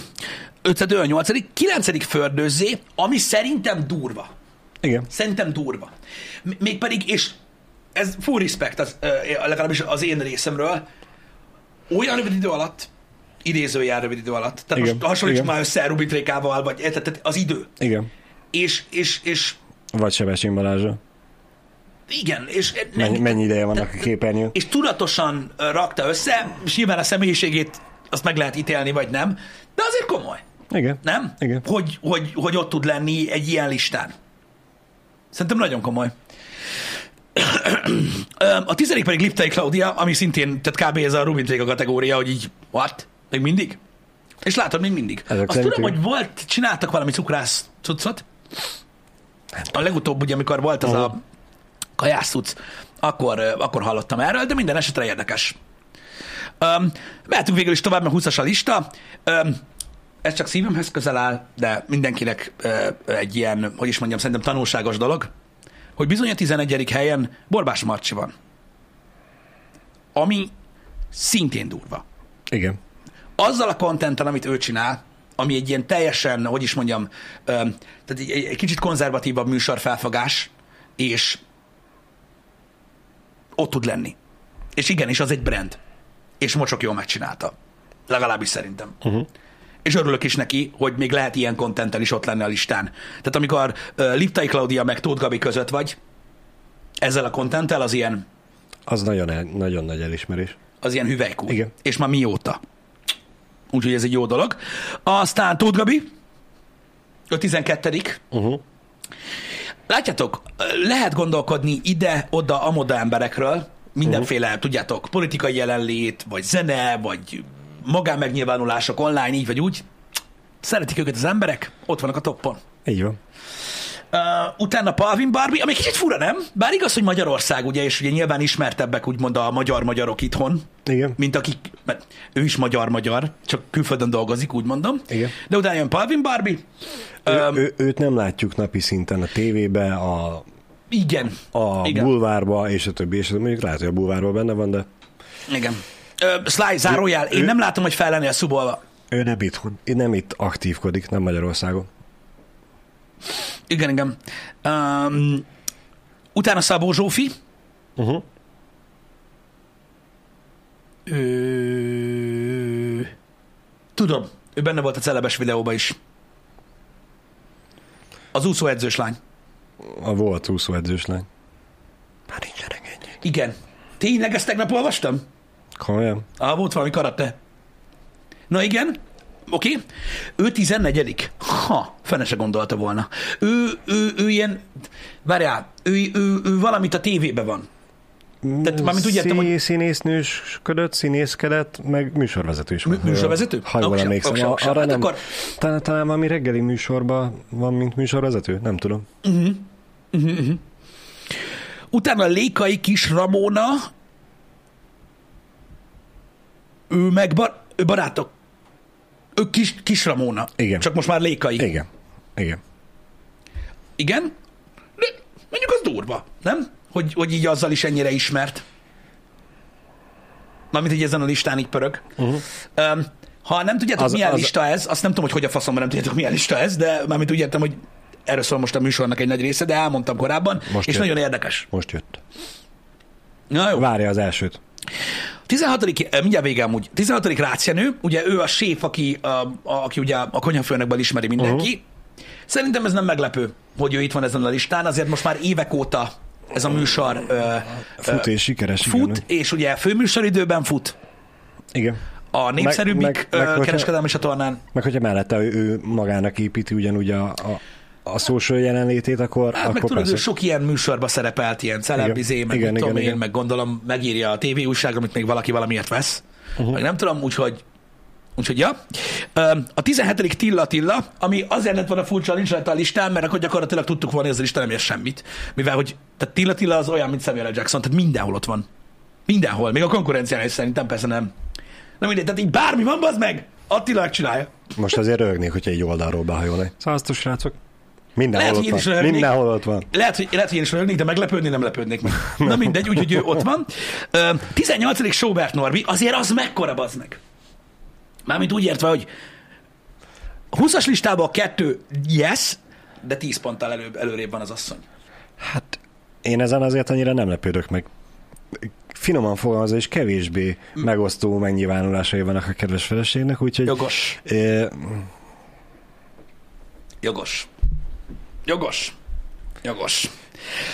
Ötöd, olyan nyolcadik, kilencedik fördőzzé, ami szerintem durva. Igen. Szerintem durva. M- Mégpedig, és ez full respect, az, legalábbis az én részemről, olyan rövid idő alatt, idézőjel rövid idő alatt, tehát Igen, most hasonlítsuk már össze Rubin Trékával, vagy tehát tehát az idő. Igen. És, és, és Vagy Sebestyén Balázsa. Igen, és Mennyi, mennyi ideje vannak a képernyőn? és tudatosan rakta össze, és nyilván a személyiségét azt meg lehet ítélni, vagy nem, de azért komoly, Igen. nem? Igen. Hogy, hogy, hogy ott tud lenni egy ilyen listán. Szerintem nagyon komoly. A tizedik pedig Liptai Claudia, ami szintén, tehát kb. ez a Rubin Tréka kategória, hogy így, what? Még mindig? És látod, még mindig. Ezek Azt tudom, hogy volt, csináltak valami cukrász cuccot. A legutóbb, ugye, amikor volt az a kajász cucc, akkor, akkor hallottam erről, de minden esetre érdekes. Um, mehetünk végül is tovább, mert 20-as a lista. Um, ez csak szívemhez közel áll, de mindenkinek uh, egy ilyen, hogy is mondjam, szerintem tanulságos dolog, hogy bizony a 11. helyen Borbás Marcsi van. Ami szintén durva. Igen. Azzal a kontenten, amit ő csinál, ami egy ilyen teljesen, hogy is mondjam, öm, tehát egy, egy, egy kicsit konzervatívabb műsorfelfogás, és ott tud lenni. És igenis, az egy brand. És mocsok jól megcsinálta. Legalábbis szerintem. Uh-huh. És örülök is neki, hogy még lehet ilyen kontenttel is ott lenni a listán. Tehát amikor uh, Liptai Claudia meg Tóth Gabi között vagy, ezzel a kontenttel az ilyen, Az nagyon, el, nagyon nagy elismerés. az ilyen hüvelykúr. Igen. És már mióta. Úgyhogy ez egy jó dolog. Aztán Tóth Gabi, a 12 Uh-huh. Látjátok, lehet gondolkodni ide-oda, amoda emberekről, mindenféle, uh-huh. tudjátok, politikai jelenlét, vagy zene, vagy magánmegnyilvánulások online, így vagy úgy. Szeretik őket az emberek, ott vannak a toppon. Így van. Uh, utána Palvin Barbie, ami kicsit fura, nem? Bár igaz, hogy Magyarország, ugye, és ugye nyilván ismertebbek úgymond a magyar-magyarok itthon, Igen. mint akik, mert ő is magyar-magyar, csak külföldön dolgozik, úgy mondom. Igen. De utána jön Palvin Barbie. Ő, Um, ő, őt nem látjuk napi szinten a tévébe, a, igen. a igen. bulvárba, és a többi, és a többi. mondjuk lehet, hogy a bulvárban benne van, de Igen. Ö, Sly, zárójel, én ő- nem látom, hogy fel lennél szubolva. ő nem itthon. Nem itt aktívkodik, nem Magyarországon. Igen, igen. Um, utána Szabó Zsófi. Uh-huh. Ő... Tudom, ő benne volt a celebes videóban is. Az úszóedzős lány. A volt úszóedzős lány. Már nincsenek ennyi. Igen. Tényleg ezt tegnap olvastam? Komolyan? Ah, volt valami karate. Na igen, oké. Okay. Ő 14 Ha, fene se gondolta volna. Ő, ő, ő ilyen, várjál, ő, ő, ő valamit a tévében van. Tehát mármint úgy értem, hogy- Színésznősködött, színészkedett, meg műsorvezető is. Mű- műsorvezető? Ha jól emlékszem. oksa, oksa. Arra Hát nem, akkor- talán, talán valami reggeli műsorban van, mint műsorvezető? Nem tudom. Utána Lékai kis Ramona, ő meg bar, ő barátok. Ő kis, kis Ramona. Igen. Csak most már Lékai. Igen. Igen. Igen? De mondjuk az durva, nem? Hogy, hogy így azzal is ennyire ismert. Mármint, hogy ezen a listán így pörög. Uh-huh. Um, ha nem tudjátok, az, milyen az- lista ez, azt nem tudom, hogy hogy a faszomban nem tudjátok, milyen lista ez, de mármint úgy értem, hogy erről szól most a műsornak egy nagy része, de elmondtam korábban, Most és jött. nagyon érdekes. Most jött. Na jó. Várja az elsőt. 16. eh, mindjárt vége amúgy. 16. Rácjenő, ugye ő a séf, aki, a, a, aki ugye a konyhafőnökből ismeri mindenki. Uh-huh. Szerintem ez nem meglepő, hogy ő itt van ezen a listán, azért most már évek óta ez a műsor ö, Fut és sikeres. fut, Igen. és ugye főműsoridőben fut igen. a népszerűbbik meg- meg hogyha- kereskedelmi csatornán. Meg hogyha mellette ő, ő magának építi ugyanúgy a, a, a social jelenlétét, akkor, Hát akkor meg tudod, persze. sok ilyen műsorba szerepelt, ilyen celebizé, meg Igen, igen, tudom igen, én, igen. meg gondolom megírja a TV újságra, amit még valaki valamiért vesz. Uh-huh. Meg nem tudom, úgyhogy Úgyhogy ja. A 17. Tilla Tilla, ami azért lett volna furcsa, nincs rajta a listán, mert akkor gyakorlatilag tudtuk volna, hogy ez a lista nem ér semmit. Mivel, hogy tehát Tilla Tilla az olyan, mint Samuel L. Jackson, tehát mindenhol ott van. Mindenhol, még a konkurencián is szerintem persze nem. Na mindegy, tehát így bármi van, az meg, Attila csinálja. Most azért rögnék, hogyha egy oldalról behajolni. Szasztos, srácok. Mindenhol Lehet, ott van. röhögnék. Mindenhol ott van. Lehet, hogy, lehet, hogy én is rögnék, de meglepődni nem lepődnék meg. Na mindegy, úgyhogy ő ott van. Ö, 18. Sobert Norbi, azért az mekkora bazd meg. Mármint úgy értve, hogy 20-as listában a kettő yes, de 10 ponttal előbb, előrébb van az asszony. Hát én ezen azért annyira nem lepődök meg. Finoman fogalmazva, és kevésbé megosztó megnyilvánulásai vannak a kedves feleségnek, úgyhogy... Jogos. Eh, Jogos. Jogos. Jogos.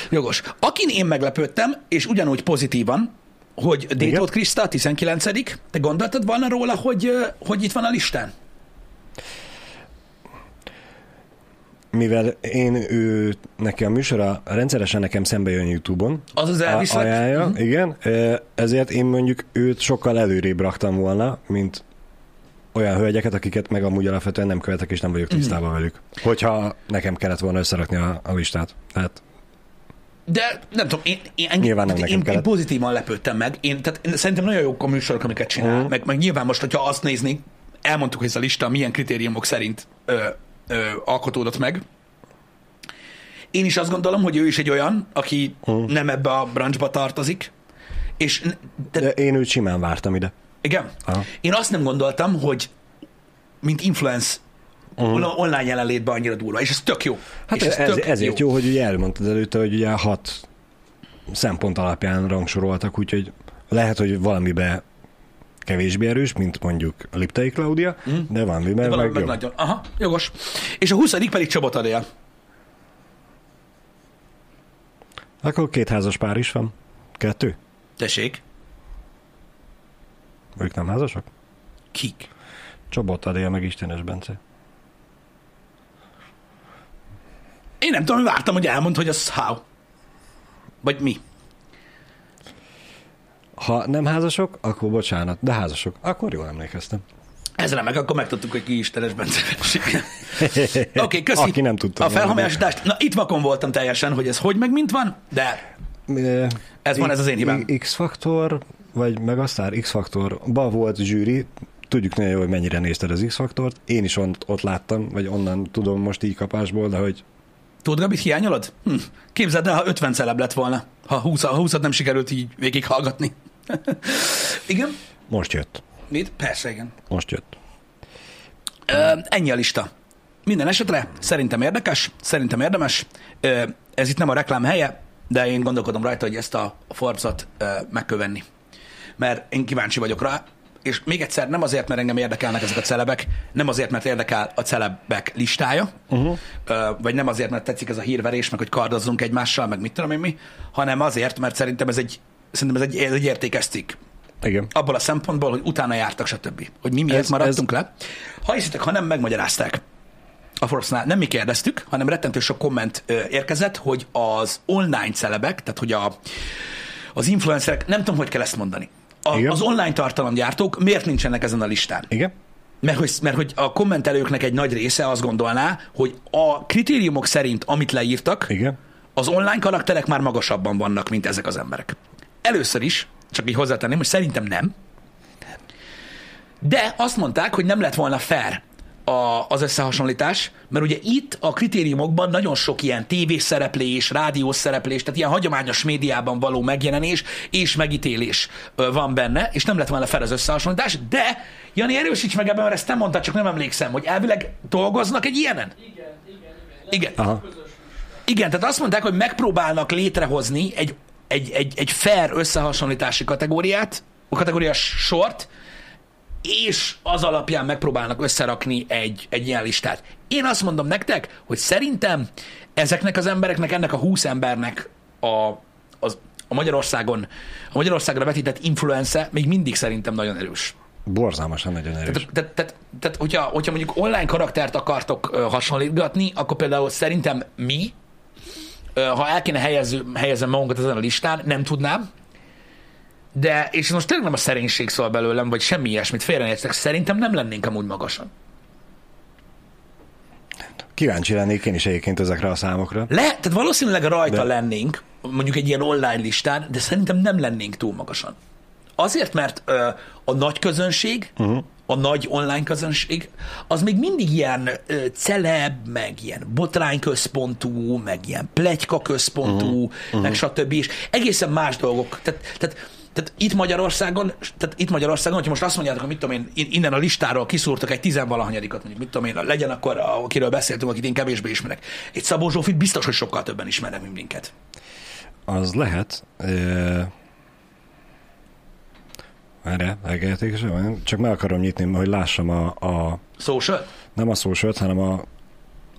Jogos. Akin én meglepődtem, és ugyanúgy pozitívan, hogy Détót Kriszta, a 19 te gondoltad volna róla, hogy, hogy itt van a listán? mivel én ő, neki a műsora rendszeresen nekem szembe jön YouTube-on, Az az elviszlek. ajánlja, Mhm. igen, ezért én mondjuk őt sokkal előrébb raktam volna, mint olyan hölgyeket, akiket meg amúgy alapvetően nem követek, és nem vagyok Mhm. tisztában velük. Hogyha nekem kellett volna összerakni a, a listát. Tehát De nem tudom, én, én, Nyilván nem én, én, én pozitívan lepődtem meg. Én, tehát én szerintem nagyon jók a műsorok, amiket csinál. Mhm. Meg, meg nyilván most, hogyha azt nézni, elmondtuk, hogy ez a lista milyen kritériumok szerint ö, ö, alkotódott meg. Én is azt gondolom, hogy ő is egy olyan, aki Mhm. nem ebbe a branchba tartozik. És de, de én őt simán vártam ide. Igen, Aha. én azt nem gondoltam, hogy mint influence Mhm. online jelenlétben annyira durva, és ez tök jó. Hát és ez, ez, ezért jó. jó, hogy ugye elmondtad előtte, hogy ugye hat szempont alapján rangsoroltak, úgyhogy lehet, hogy valamibe kevésbé erős, mint mondjuk a Liptai Klaudia, mm. de valamiben Valami meg, meg jó. nagyon. Aha, jogos. És a 20. pedig Csabot Adél. Akkor két házas pár is van. Kettő? Tessék. Ők nem házasok? Kik? Csobot Adél meg Istenes Bence. Én nem tudom, vártam, hogy elmond, hogy az how. Vagy mi. Ha nem házasok, akkor bocsánat, de házasok. Akkor jól emlékeztem. Ez remek, akkor megtudtuk, hogy ki Istenes Bence. Oké, okay, köszi. Aki nem tudta A volna. felhamásítást. Na, itt vakon voltam teljesen, hogy ez hogy meg mint van, de Ez van, ez az én hibám. X-faktor, vagy Megasztár X-faktor, ba volt zsűri, tudjuk nagyon jól, hogy mennyire nézted az X-faktort. Én is ott, ott láttam, vagy onnan tudom most így kapásból, de hogy tudod, Gabit hiányolod? Hm. Képzeld el, ha 50 celeb lett volna, ha 20, ha 20 nem sikerült így végighallgatni. igen? most jött. Mit? Persze, igen. Most jött. Ö, ennyi a lista. Minden esetre szerintem érdekes, szerintem érdemes. Ö, ez itt nem a reklám helye, de én gondolkodom rajta, hogy ezt a Forbes-ot megkövenni. Mert én kíváncsi vagyok rá, és még egyszer nem azért, mert engem érdekelnek ezek a celebek, nem azért, mert érdekel a celebek listája, uh-huh. vagy nem azért, mert tetszik ez a hírverés, meg hogy kardozzunk egymással, meg mit tudom én mi, hanem azért, mert szerintem ez egy, szerintem ez egy, ez egy értékes cikk Igen. abból a szempontból, hogy utána jártak, stb. Hogy mi miért Ez- maradtunk le. Ha hiszitek, ha nem, megmagyarázták. A Forbes-nál nem mi kérdeztük, hanem rettentő sok komment érkezett, hogy az online celebek, tehát hogy a, az influencerek, nem tudom, hogy kell ezt mondani. A, Igen. az online tartalomgyártók miért nincsenek ezen a listán? Igen? Mert hogy, mert hogy a kommentelőknek egy nagy része azt gondolná, hogy a kritériumok szerint, amit leírtak, Igen? az online karakterek már magasabban vannak, mint ezek az emberek. Először is, csak így hozzátenném, hogy szerintem nem. De azt mondták, hogy nem lett volna fair a, az összehasonlítás, mert ugye itt a kritériumokban nagyon sok ilyen tévészereplés, rádiós szereplés, tehát ilyen hagyományos médiában való megjelenés és megítélés van benne, és nem lett volna fair az összehasonlítás, de Jani, erősíts meg ebben, mert ezt nem mondtad, csak nem emlékszem, hogy elvileg dolgoznak egy ilyenen? Igen, igen, igen. Igen. Aha. Igen, tehát azt mondták, hogy megpróbálnak létrehozni egy, egy, egy, egy fair összehasonlítási kategóriát, a kategóriás sort, és az alapján megpróbálnak összerakni egy, egy ilyen listát. Én azt mondom nektek, hogy szerintem ezeknek az embereknek, ennek a 20 embernek a, az, a Magyarországon, a Magyarországra vetített influence még mindig szerintem nagyon erős. Borzalmasan nagyon erős. Tehát, tehát, tehát, tehát hogyha, hogyha mondjuk online karaktert akartok hasonlítgatni, akkor például szerintem mi, ha el kéne helyezni, helyezni magunkat ezen a listán, nem tudnám, de, és most tényleg nem a szerénység szól belőlem, vagy semmi ilyesmit félrenéztek, szerintem nem lennénk amúgy magasan. Kíváncsi lennék én is egyébként ezekre a számokra. Le, tehát valószínűleg rajta De- lennénk, mondjuk egy ilyen online listán, de szerintem nem lennénk túl magasan. Azért, mert ö, a nagy közönség, uh-huh. a nagy online közönség, az még mindig ilyen ö, celeb, meg ilyen botrányközpontú, meg ilyen plegyka központú, uh-huh. meg stb. És egészen más dolgok. Tehát, tehát tehát itt Magyarországon, tehát itt Magyarországon, hogyha most azt mondjátok, hogy mit tudom én, in- innen a listáról kiszúrtak egy tizenvalahanyadikat, mondjuk, mit tudom én, legyen akkor, a- akiről beszéltünk, akit én kevésbé ismerek. Egy Szabó Zsófit biztos, hogy sokkal többen ismernek, mint minket. Az lehet. Ö... Erre, elgerték, csak meg akarom nyitni, hogy lássam a, a Social? nem a social hanem a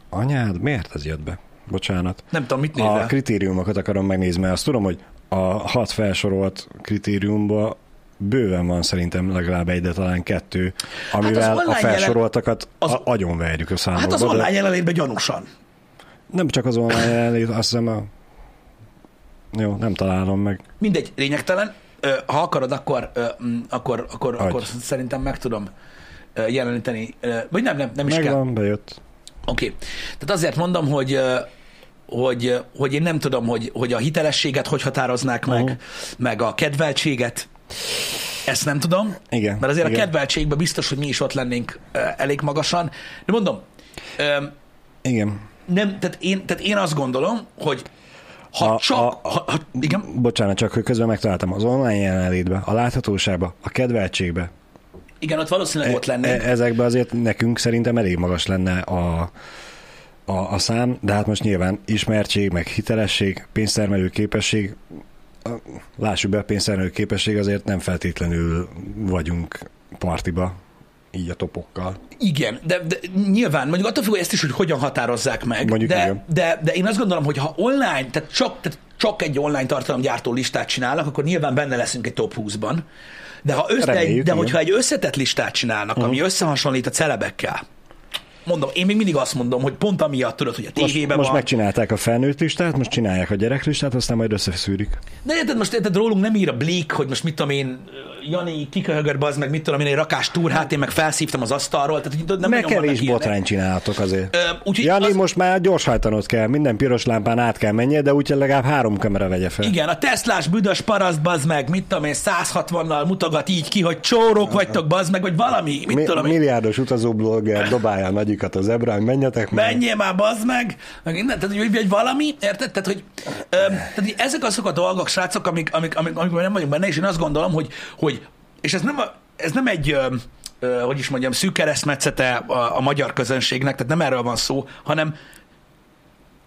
anyád, miért ez jött be? Bocsánat. Nem tudom, mit A nézel. kritériumokat akarom megnézni, mert azt tudom, hogy a hat felsorolt kritériumban bőven van szerintem legalább egy, de talán kettő, amivel Hát a felsoroltakat az- az, agyonverjük a számokba. Hát az de online jelenlétben gyanúsan. Nem csak az online jelenlét, azt hiszem a... Jó, nem találom meg. Mindegy, lényegtelen. Ha akarod, akkor, mm, akkor, akkor, akkor szerintem meg tudom jeleníteni. Vagy nem, nem, nem is kell. Megvan, bejött. Oké. Okay. Tehát azért mondom, hogy hogy, hogy én nem tudom, hogy, hogy a hitelességet hogy határoznák meg, Mhm. meg a kedveltséget. Ezt nem tudom. Igen, Mert azért igen. a kedveltségben biztos, hogy mi is ott lennénk elég magasan. De mondom, ö, Igen. nem, tehát én, tehát én azt gondolom, hogy ha A- csak, a- ha, ha, igen, Bocsánat, csak hogy közben megtaláltam az online jelenlétbe, a láthatóságba, a kedveltségbe. igen, ott valószínűleg ott E- lennénk. ezekben azért nekünk szerintem elég magas lenne a, a, a szám, de hát most nyilván ismertség, meg hitelesség, pénztermelő képesség, lássuk be, a pénztermelő képesség azért nem feltétlenül vagyunk partiba, így a topokkal. Igen, de, de nyilván, mondjuk attól függ, hogy ezt is, hogy hogyan határozzák meg, Mondjuk de, igen. de, de én azt gondolom, hogy ha online, tehát csak, tehát csak egy online tartalomgyártó listát csinálnak, akkor nyilván benne leszünk egy top 20-ban. De, ha össze, Reméljük, de igen. hogyha egy összetett listát csinálnak, ami összehasonlít a celebekkel, mondom, én még mindig azt mondom, hogy pont amiatt tudod, hogy a Most, tévében most van. megcsinálták a felnőtt listát, most csinálják a gyereklistát, aztán majd összeszűrik. De érted, most érted, rólunk nem ír a Blik, hogy most mit tudom én, Jani kiköhögör bazd meg, mit tudom én, egy rakás túrhát, én meg felszívtam az asztalról, tehát nem Meg kevés ilyenek. botrány csináltok azért. Ö, úgyhogy Jani, az- most már gyorshajtanod kell, minden piros lámpán át kell mennie, de úgy legalább három kamera vegye fel. Igen, a Teslás büdös paraszt, bazd meg, mit tudom én, 160-nal mutogat így ki, hogy csórok vagytok, bazd meg, vagy valami, mit Mi, tudom én. milliárdos utazóblogger dobálja nagyikat az ebrán, menjetek már. Menjél már, bazd meg! meg innen, tehát, hogy, hogy valami, érted? Tehát, hogy, öm, tehát, hogy ezek azok a dolgok, srácok, amik, amik, amik, amik nem vagyunk benne, és én azt gondolom, hogy, hogy és ez nem, a, ez nem egy, öm, ö, hogy is mondjam, szűk keresztmetszete a, a magyar közönségnek, tehát nem erről van szó, hanem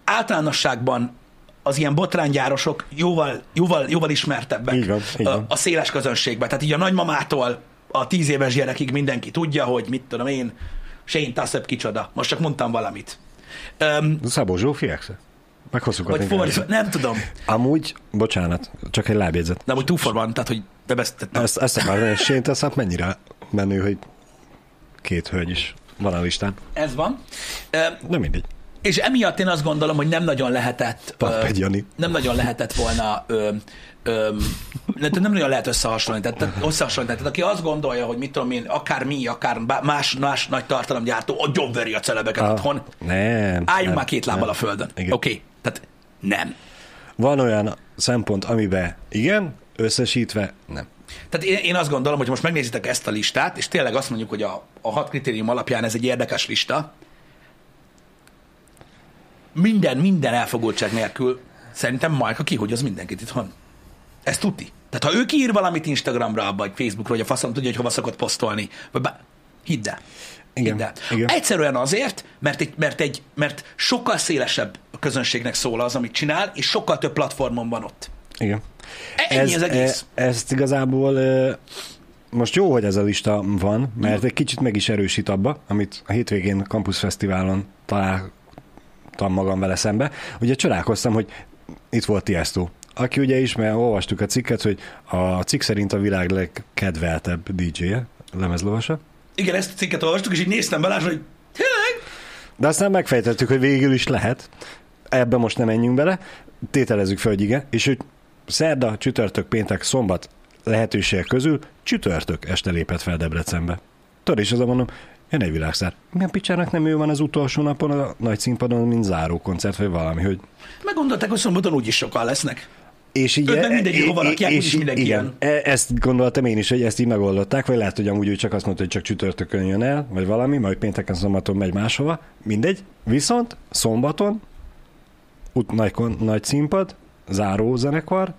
általánosságban az ilyen botránygyárosok jóval, jóval, jóval ismertebbek Így van, így a, van. a széles közönségben. Tehát így a nagymamától a tíz éves gyerekig mindenki tudja, hogy mit tudom én, Shane Tassep kicsoda. Most csak mondtam valamit. Um, Szabó Zsófi exe? Meghosszuk a vagy fordítva, nem tudom. Amúgy, bocsánat, csak egy lábjegyzet. De hogy túfor van, tehát hogy tehát nem. Ezt, ezt akarom, hogy Shane Tassap mennyire menő, hogy két hölgy is van a listán. Ez van. Nem mindegy. és emiatt én azt gondolom, hogy nem nagyon lehetett... Papped Jani. nem nagyon lehetett volna ö, ö, nem nagyon lehet összehasonlítani. Tehát, tehát összehasonlítani. Tehát aki azt gondolja, hogy mit tudom én, akár mi, akár más, más nagy tartalomgyártó, a gyomveri a celebeket Ah, otthon, Nem. álljunk nem, már két lábbal nem. a földön. Oké, okay. Tehát nem. Van olyan szempont, amiben igen, összesítve nem. Tehát én, én azt gondolom, hogy most megnézitek ezt a listát, és tényleg azt mondjuk, hogy a, a hat kritérium alapján ez egy érdekes lista, minden, minden elfogultság nélkül szerintem Majka kihúgyoz mindenkit itthon. Ez tuti. Tehát ha ő kiír valamit Instagramra, vagy Facebookra, vagy a faszom tudja, hogy hova szokott posztolni, vagy bá... hidd el. Igen, igen. Egyszerűen azért, mert, egy, mert, egy, mert sokkal szélesebb közönségnek szól az, amit csinál, és sokkal több platformon van ott. Igen. Ennyi az egész. E, ezt igazából e, most jó, hogy ez a lista van, mert egy kicsit meg is erősít abba, amit a hétvégén Campus Fesztiválon találtam magam vele szembe. Ugye csodálkoztam, hogy itt volt Tiesto, aki ugye is, mert olvastuk a cikket, hogy a cikk szerint a világ legkedveltebb DJ-je, lemezlovasa. Igen, ezt a cikket olvastuk, és így néztem Balázs, hogy tényleg? De aztán megfejtettük, hogy végül is lehet. Ebbe most nem menjünk bele. Tételezzük fel, hogy igen. És hogy szerda, csütörtök, péntek, szombat lehetőségek közül csütörtök este lépett fel Debrecenbe. Tudod, és azon mondom, jön egy világszár. Milyen picsának nem ő van az utolsó napon a nagy színpadon, mint záró koncert, vagy valami, hogy Meggondolták, hogy szombaton úgyis sokan lesznek. És így, Ötven mindegyik hova rakják, úgyis mindenki igen, e- ezt gondoltam én is, hogy ezt így megoldották, vagy lehet, hogy amúgy ő csak azt mondta, hogy csak csütörtökön jön el, vagy valami, majd pénteken, szombaton megy máshova, mindegy. Viszont szombaton, ut- nagy, nagy színpad, záró zenekar,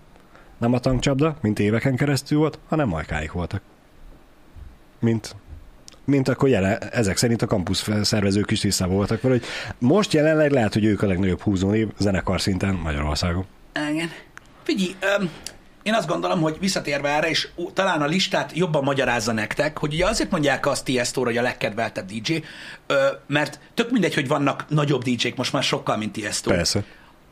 nem a tankcsapda, mint éveken keresztül volt, hanem majkáik voltak. Mint mint akkor jelen, ezek szerint a kampusz szervezők is tisztában voltak vele, hogy most jelenleg lehet, hogy ők a legnagyobb húzónév zenekar szinten Magyarországon. Igen. Figyelj, öm, én azt gondolom, hogy visszatérve erre, és talán a listát jobban magyarázza nektek, hogy ugye azért mondják azt Tiesto, hogy a legkedveltebb DJ, mert tök mindegy, hogy vannak nagyobb DJ-k most már sokkal, mint Tiesto. Persze.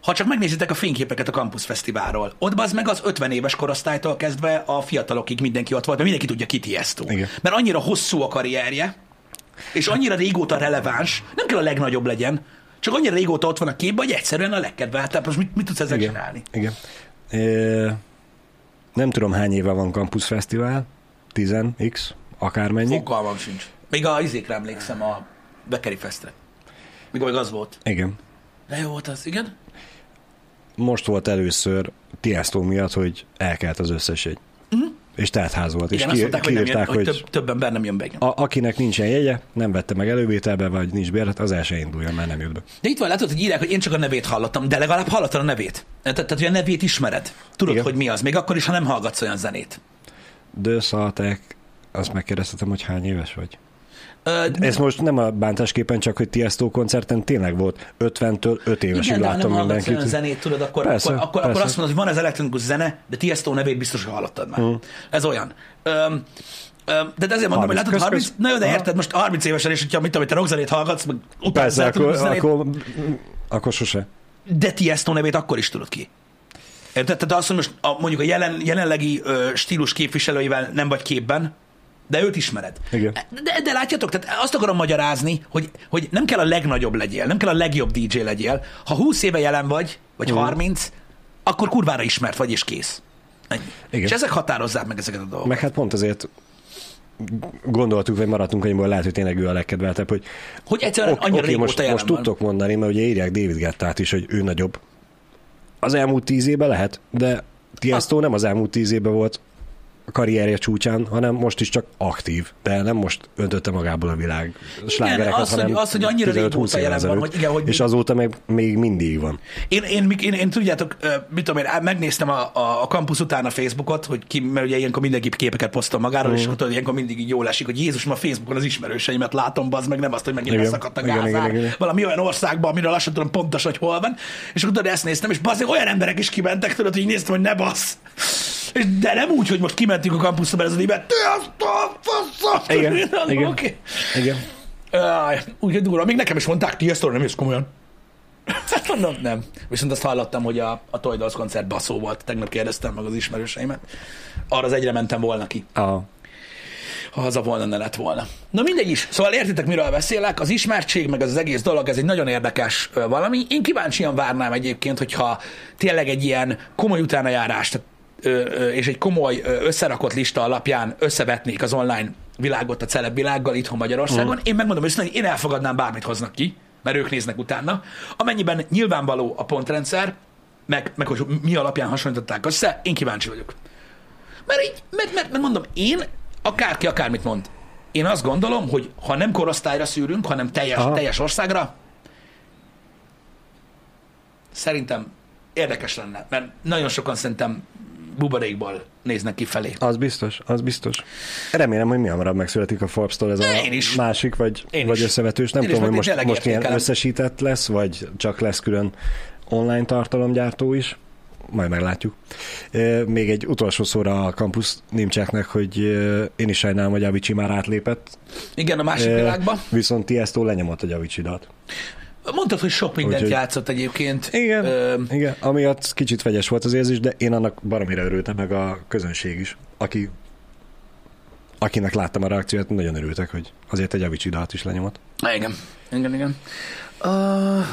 Ha csak megnézitek a fényképeket a Campus Fesztiválról, ott az meg az 50 éves korosztálytól kezdve a fiatalokig mindenki ott volt, mert mindenki tudja ki Tiesto. Igen. Mert annyira hosszú a karrierje, és annyira régóta releváns, nem kell a legnagyobb legyen, csak annyira régóta ott van a képben, hogy egyszerűen a legkedveltebb. Most mit, mit tudsz ezzel Igen. csinálni? Igen. Nem tudom, hány éve van Campus Fesztivál, 10x, akármennyi. Fogalmam sincs. Még a izékre emlékszem, a Bekeri Festre. Mikor még az volt. Igen. De jó volt az, igen? Most volt először Tiesto miatt, hogy elkelt az összes jegy. És teltház volt. Igen, és azt mondták, hogy, nem jön, kiírták, hogy, hogy, több, több ember nem jön be. Igen. a, akinek nincsen jegye, nem vette meg elővételbe, vagy nincs bérlet, az el se induljon, mert nem jött be. De itt van, látod, hogy írják, hogy én csak a nevét hallottam, de legalább hallottad a nevét. Tehát, tehát hogy a nevét ismered. Tudod, Igen. hogy mi az, még akkor is, ha nem hallgatsz olyan zenét. De Szaltek, azt megkérdeztetem, hogy hány éves vagy. Ez most nem a bántásképpen, csak hogy Tiesto koncerten tényleg volt 50-től 5 évesig igen, de láttam olyan mindenkit. zenét, tudod, akkor, Persze, akkor, akkor, akkor persze. azt mondod, hogy van az elektronikus zene, de Tiesto nevét biztos, hogy hallottad már. Mm. Ez olyan. Öm, de ezért mondom, hogy 30. látod, Kösz, 30, kösz. na jó, de érted, most 30 évesen is, hogyha mit tudom, hogy te rockzenét hallgatsz, meg utálsz Persze, akkor, zenét, akkor, akkor sose. de Tiesto nevét akkor is tudod ki. Érted? Tehát azt, hogy most a, mondjuk a jelen, jelenlegi ö, stílus képviselőivel nem vagy képben, de őt ismered. Igen. De, de látjátok, tehát azt akarom magyarázni, hogy, hogy nem kell a legnagyobb legyél, nem kell a legjobb DJ legyél. Ha 20 éve jelen vagy, vagy 30, akkor kurvára ismert vagy, és kész. Ennyi. Igen. És ezek határozzák meg ezeket a dolgokat. Meg hát pont azért gondoltuk, vagy maradtunk annyiból, lehet, hogy tényleg ő a legkedveltebb, hogy Hogy egyszerűen ok, annyira régóta most, most tudtok mondani, mert ugye írják David Gettát is, hogy ő nagyobb. Az elmúlt tíz évben lehet, de Tiesto nem az elmúlt tíz évben volt a karrierje csúcsán, hanem most is csak aktív, de nem most öntötte magából a világ slágereket, az, hogy- hanem az, hogy annyira 15-20 régóta évvel jelen van, ezelőtt. hogy igen, hogy és mi- azóta meg még mindig van. Én, én, én, én, tudjátok, mit tudom én, megnéztem a, a, a campus után a Facebookot, hogy ki, mert ugye ilyenkor mindenki képeket posztol magáról, és tudod, ilyenkor mindig így jól esik, hogy Jézus, ma Facebookon az ismerőseimet látom, az meg nem azt, hogy megint Igen. beszakadt a Igen, igen, igen, igen. Valami olyan országban, amiről sem tudom pontosan, hogy hol van. És akkor tudod, ezt néztem, és bazd, olyan emberek is kimentek, tudod, hogy így néztem, hogy ne bassz. De nem úgy, hogy most kimentünk a kampuszra, mert ez az évet, te azt a faszom! Igen, igen. Oké. Igen. Áj, Úgy durva, még nekem is mondták, ti ezt nem jössz komolyan. Hát mondom, nem. Viszont azt hallottam, hogy a, a Toy Dolls koncert baszó volt. Tegnap kérdeztem meg az ismerőseimet. Arra az egyre mentem volna ki. A, ha haza volna, ne lett volna. Na mindegy is. Szóval értitek, miről beszélek? Az ismertség, meg az, az egész dolog, ez egy nagyon érdekes valami. Én kíváncsian várnám egyébként, hogyha tényleg egy ilyen komoly utánajárást ö, és egy komoly összerakott lista alapján összevetnék az online világot a celeb világgal itthon Magyarországon. Mm. Én megmondom őszintén, hogy én elfogadnám, bármit hoznak ki, mert ők néznek utána. Amennyiben nyilvánvaló a pontrendszer, meg, meg hogy mi alapján hasonlították össze, én kíváncsi vagyok. Mert, így, mert, mert, mert mondom, én, akárki akármit mond, én azt gondolom, hogy ha nem korosztályra szűrünk, hanem teljes, Aha. teljes országra, szerintem érdekes lenne, mert nagyon sokan szerintem buborékból néznek kifelé. Az biztos, az biztos. Remélem, hogy mi hamarabb megszületik a Forbes-tól ez a Én is. másik, vagy, Én vagy is. összevetős. Nem Én tudom, hogy most, most ilyen összesített lesz, vagy csak lesz külön online tartalomgyártó is. Majd meglátjuk. Még egy utolsó szóra a campus nimcseknek, hogy én is sajnálom, hogy Avicii már átlépett. Igen, a másik világba. Viszont Tiesto lenyomott a Avicii-dat. Mondtad, hogy sok mindent Úgyhogy- játszott egyébként. Igen, Ö, igen, amiatt kicsit vegyes volt az érzés, de én annak baromira örültem, meg a közönség is, aki akinek láttam a reakciót, nagyon örültek, hogy azért egy Avicii dalt is lenyomott. igen, igen, igen. Uh...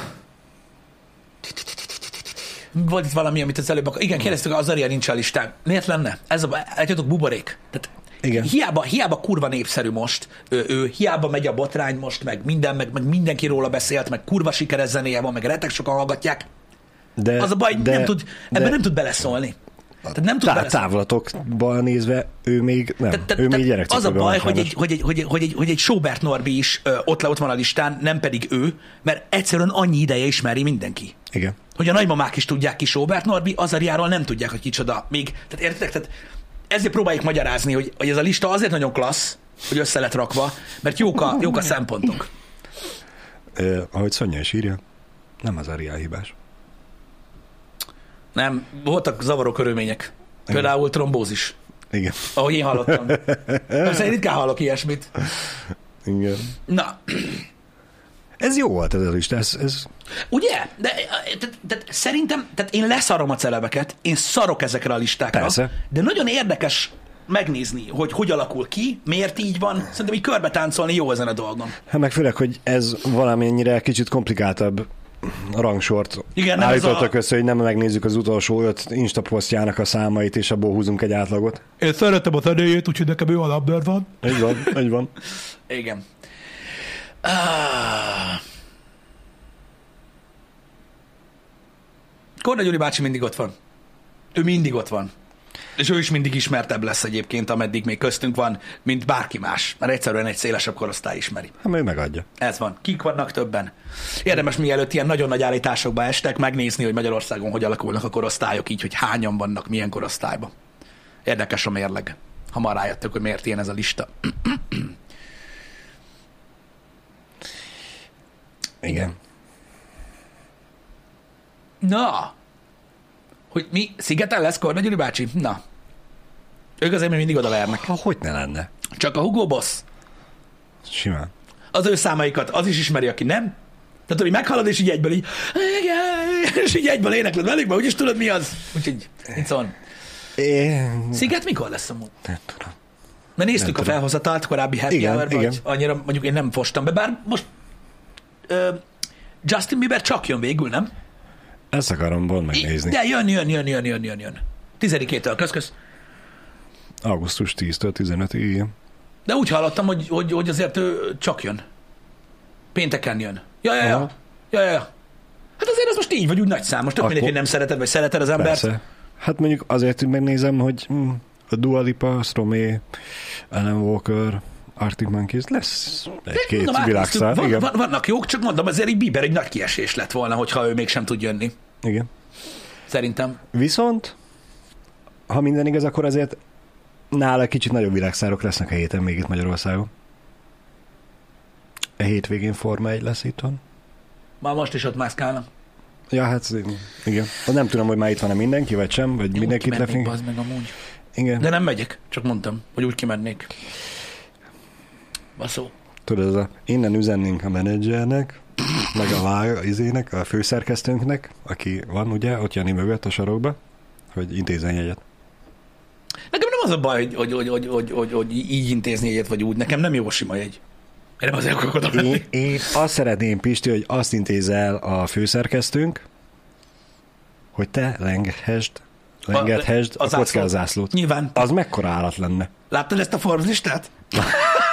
Volt itt valami, amit az előbb akar... Igen, kérdeztük, az Aria nincs a listán. Miért lenne? Ez a... Látjátok, buborék. Tehát Igen. Hiába, hiába kurva népszerű most, ő, ő, hiába megy a botrány most, meg minden, meg, meg mindenki róla beszélt, meg kurva sikeres zenéje van, meg retek sokan hallgatják. De, Az a baj, de, nem tud, ebben de nem tud beleszólni. Tehát nem tud tá- távlatokban nézve ő még nem, Te- te- ő még az a baj, hogy egy, hogy, egy, hogy, egy, hogy, egy, hogy egy Sobert Norbi is ö, ott, le, ott van a listán, nem pedig ő, mert egyszerűen annyi ideje ismeri mindenki. Igen. Hogy a nagymamák is tudják ki Sobert Norbi, Azariáról nem tudják, hogy kicsoda. Még, tehát értitek? Tehát ezért próbáljuk magyarázni, hogy, hogy ez a lista azért nagyon klassz, hogy össze lett rakva, mert jók a, jók a szempontok. Eh, ahogy Szonya is írja, nem az Ariel hibás. Nem, voltak zavaró körülmények. Például trombózis, Igen. ahogy én hallottam. Persze én ritkán hallok ilyesmit. Igen. Na, Ez jó volt ez a lista, ez, ez Ugye? De tehát, tehát szerintem, tehát én leszarom a celebeket, én szarok ezekre a listákra, Persze. de nagyon érdekes megnézni, hogy hogy alakul ki, miért így van. Szerintem így körbe táncolni jó ezen a dolgon. Hát meg főleg, hogy ez valamennyire kicsit komplikáltabb rangsort Igen, nem ez állítottak a- össze, hogy nem megnézzük az utolsó öt Insta posztjának a számait, és abból húzunk egy átlagot. Én szeretem a zenéjét, úgyhogy nekem ő a van. Így van, így van. Igen. Ah. Korna Gyuri bácsi mindig ott van. Ő mindig ott van. És ő is mindig ismertebb lesz egyébként, ameddig még köztünk van, mint bárki más. Mert egyszerűen egy szélesebb korosztály ismeri. Hát ő megadja. Ez van. Kik vannak többen? Érdemes mielőtt ilyen nagyon nagy állításokba estek, megnézni, hogy Magyarországon hogy alakulnak a korosztályok, így, hogy hányan vannak milyen korosztályban. Érdekes a mérleg. Hamar rájöttök, hogy miért ilyen ez a lista. Igen. Na! Hogy mi? Szigeten lesz Korna Gyuri bácsi? Na. Ők azért még mindig odavernek. Ha hogy ne lenne? Csak a Hugo Boss. Simán. Az ő számaikat az is ismeri, aki nem. Tehát, hogy meghallod, és így egyből így, és így egyből énekled velük, mert úgyis tudod, mi az. Úgyhogy, van. Én... Sziget mikor lesz amúgy? Nem tudom. Mert néztük Nem a felhozatalt korábbi happy Igen, hour igen. vagy annyira mondjuk én nem fostam be, bár most ö, Justin Bieber csak jön végül, nem? Ezt akarom volna megnézni. De jön, jön, jön, jön, jön, jön, jön. Tizedikétől, kösz, kösz. Augusztus 10-től 15 igen. De úgy hallottam, hogy, hogy, hogy azért ő csak jön. Pénteken jön. Ja, ja, ja. Aha. ja, ja, ja. Hát azért az most így vagy úgy nagy szám. Most tök Akkor- mindegy, hogy nem szereted, vagy szereted az embert. Persze. Hát mondjuk azért, hogy megnézem, hogy hm, a Dua Lipa, Stromé, Alan Walker, Arctic Monkeys, lesz egy-két átnéztük. világszár. Van, Igen. van, vannak jók, csak mondom, azért így Bieber egy nagy kiesés lett volna, hogyha ő mégsem tud jönni. Igen. Szerintem. Viszont, ha minden igaz, akkor azért nála kicsit nagyobb világszárok lesznek a héten még itt Magyarországon. A hétvégén Forma 1 lesz itthon. Már most is ott mászkálnak. Ja, hát igen. Nem tudom, hogy már itt van-e mindenki, vagy sem, vagy Jó, mindenkit bazd meg amúgy. Igen. De nem megyek, csak mondtam, hogy úgy kimennék. Baszó. Tudod, ez a, innen üzennénk a menedzsernek, meg a vág, izének, a főszerkesztőnknek, aki van ugye, ott Jani mögött a sarokba, hogy intézzen jegyet. Nekem nem az a baj, hogy, hogy, hogy, hogy, hogy, hogy, hogy így intézni egyet, vagy úgy. Nekem nem jó sima jegy. Én nem azért akarok oda menni. Én, én azt szeretném, Pisti, hogy azt intéz el a főszerkesztőnk, hogy te lengethesd, lengethesd a, a a zászlót. kockázászlót. Nyilván. Az mekkora állat lenne? Láttad ezt a Forbes listát?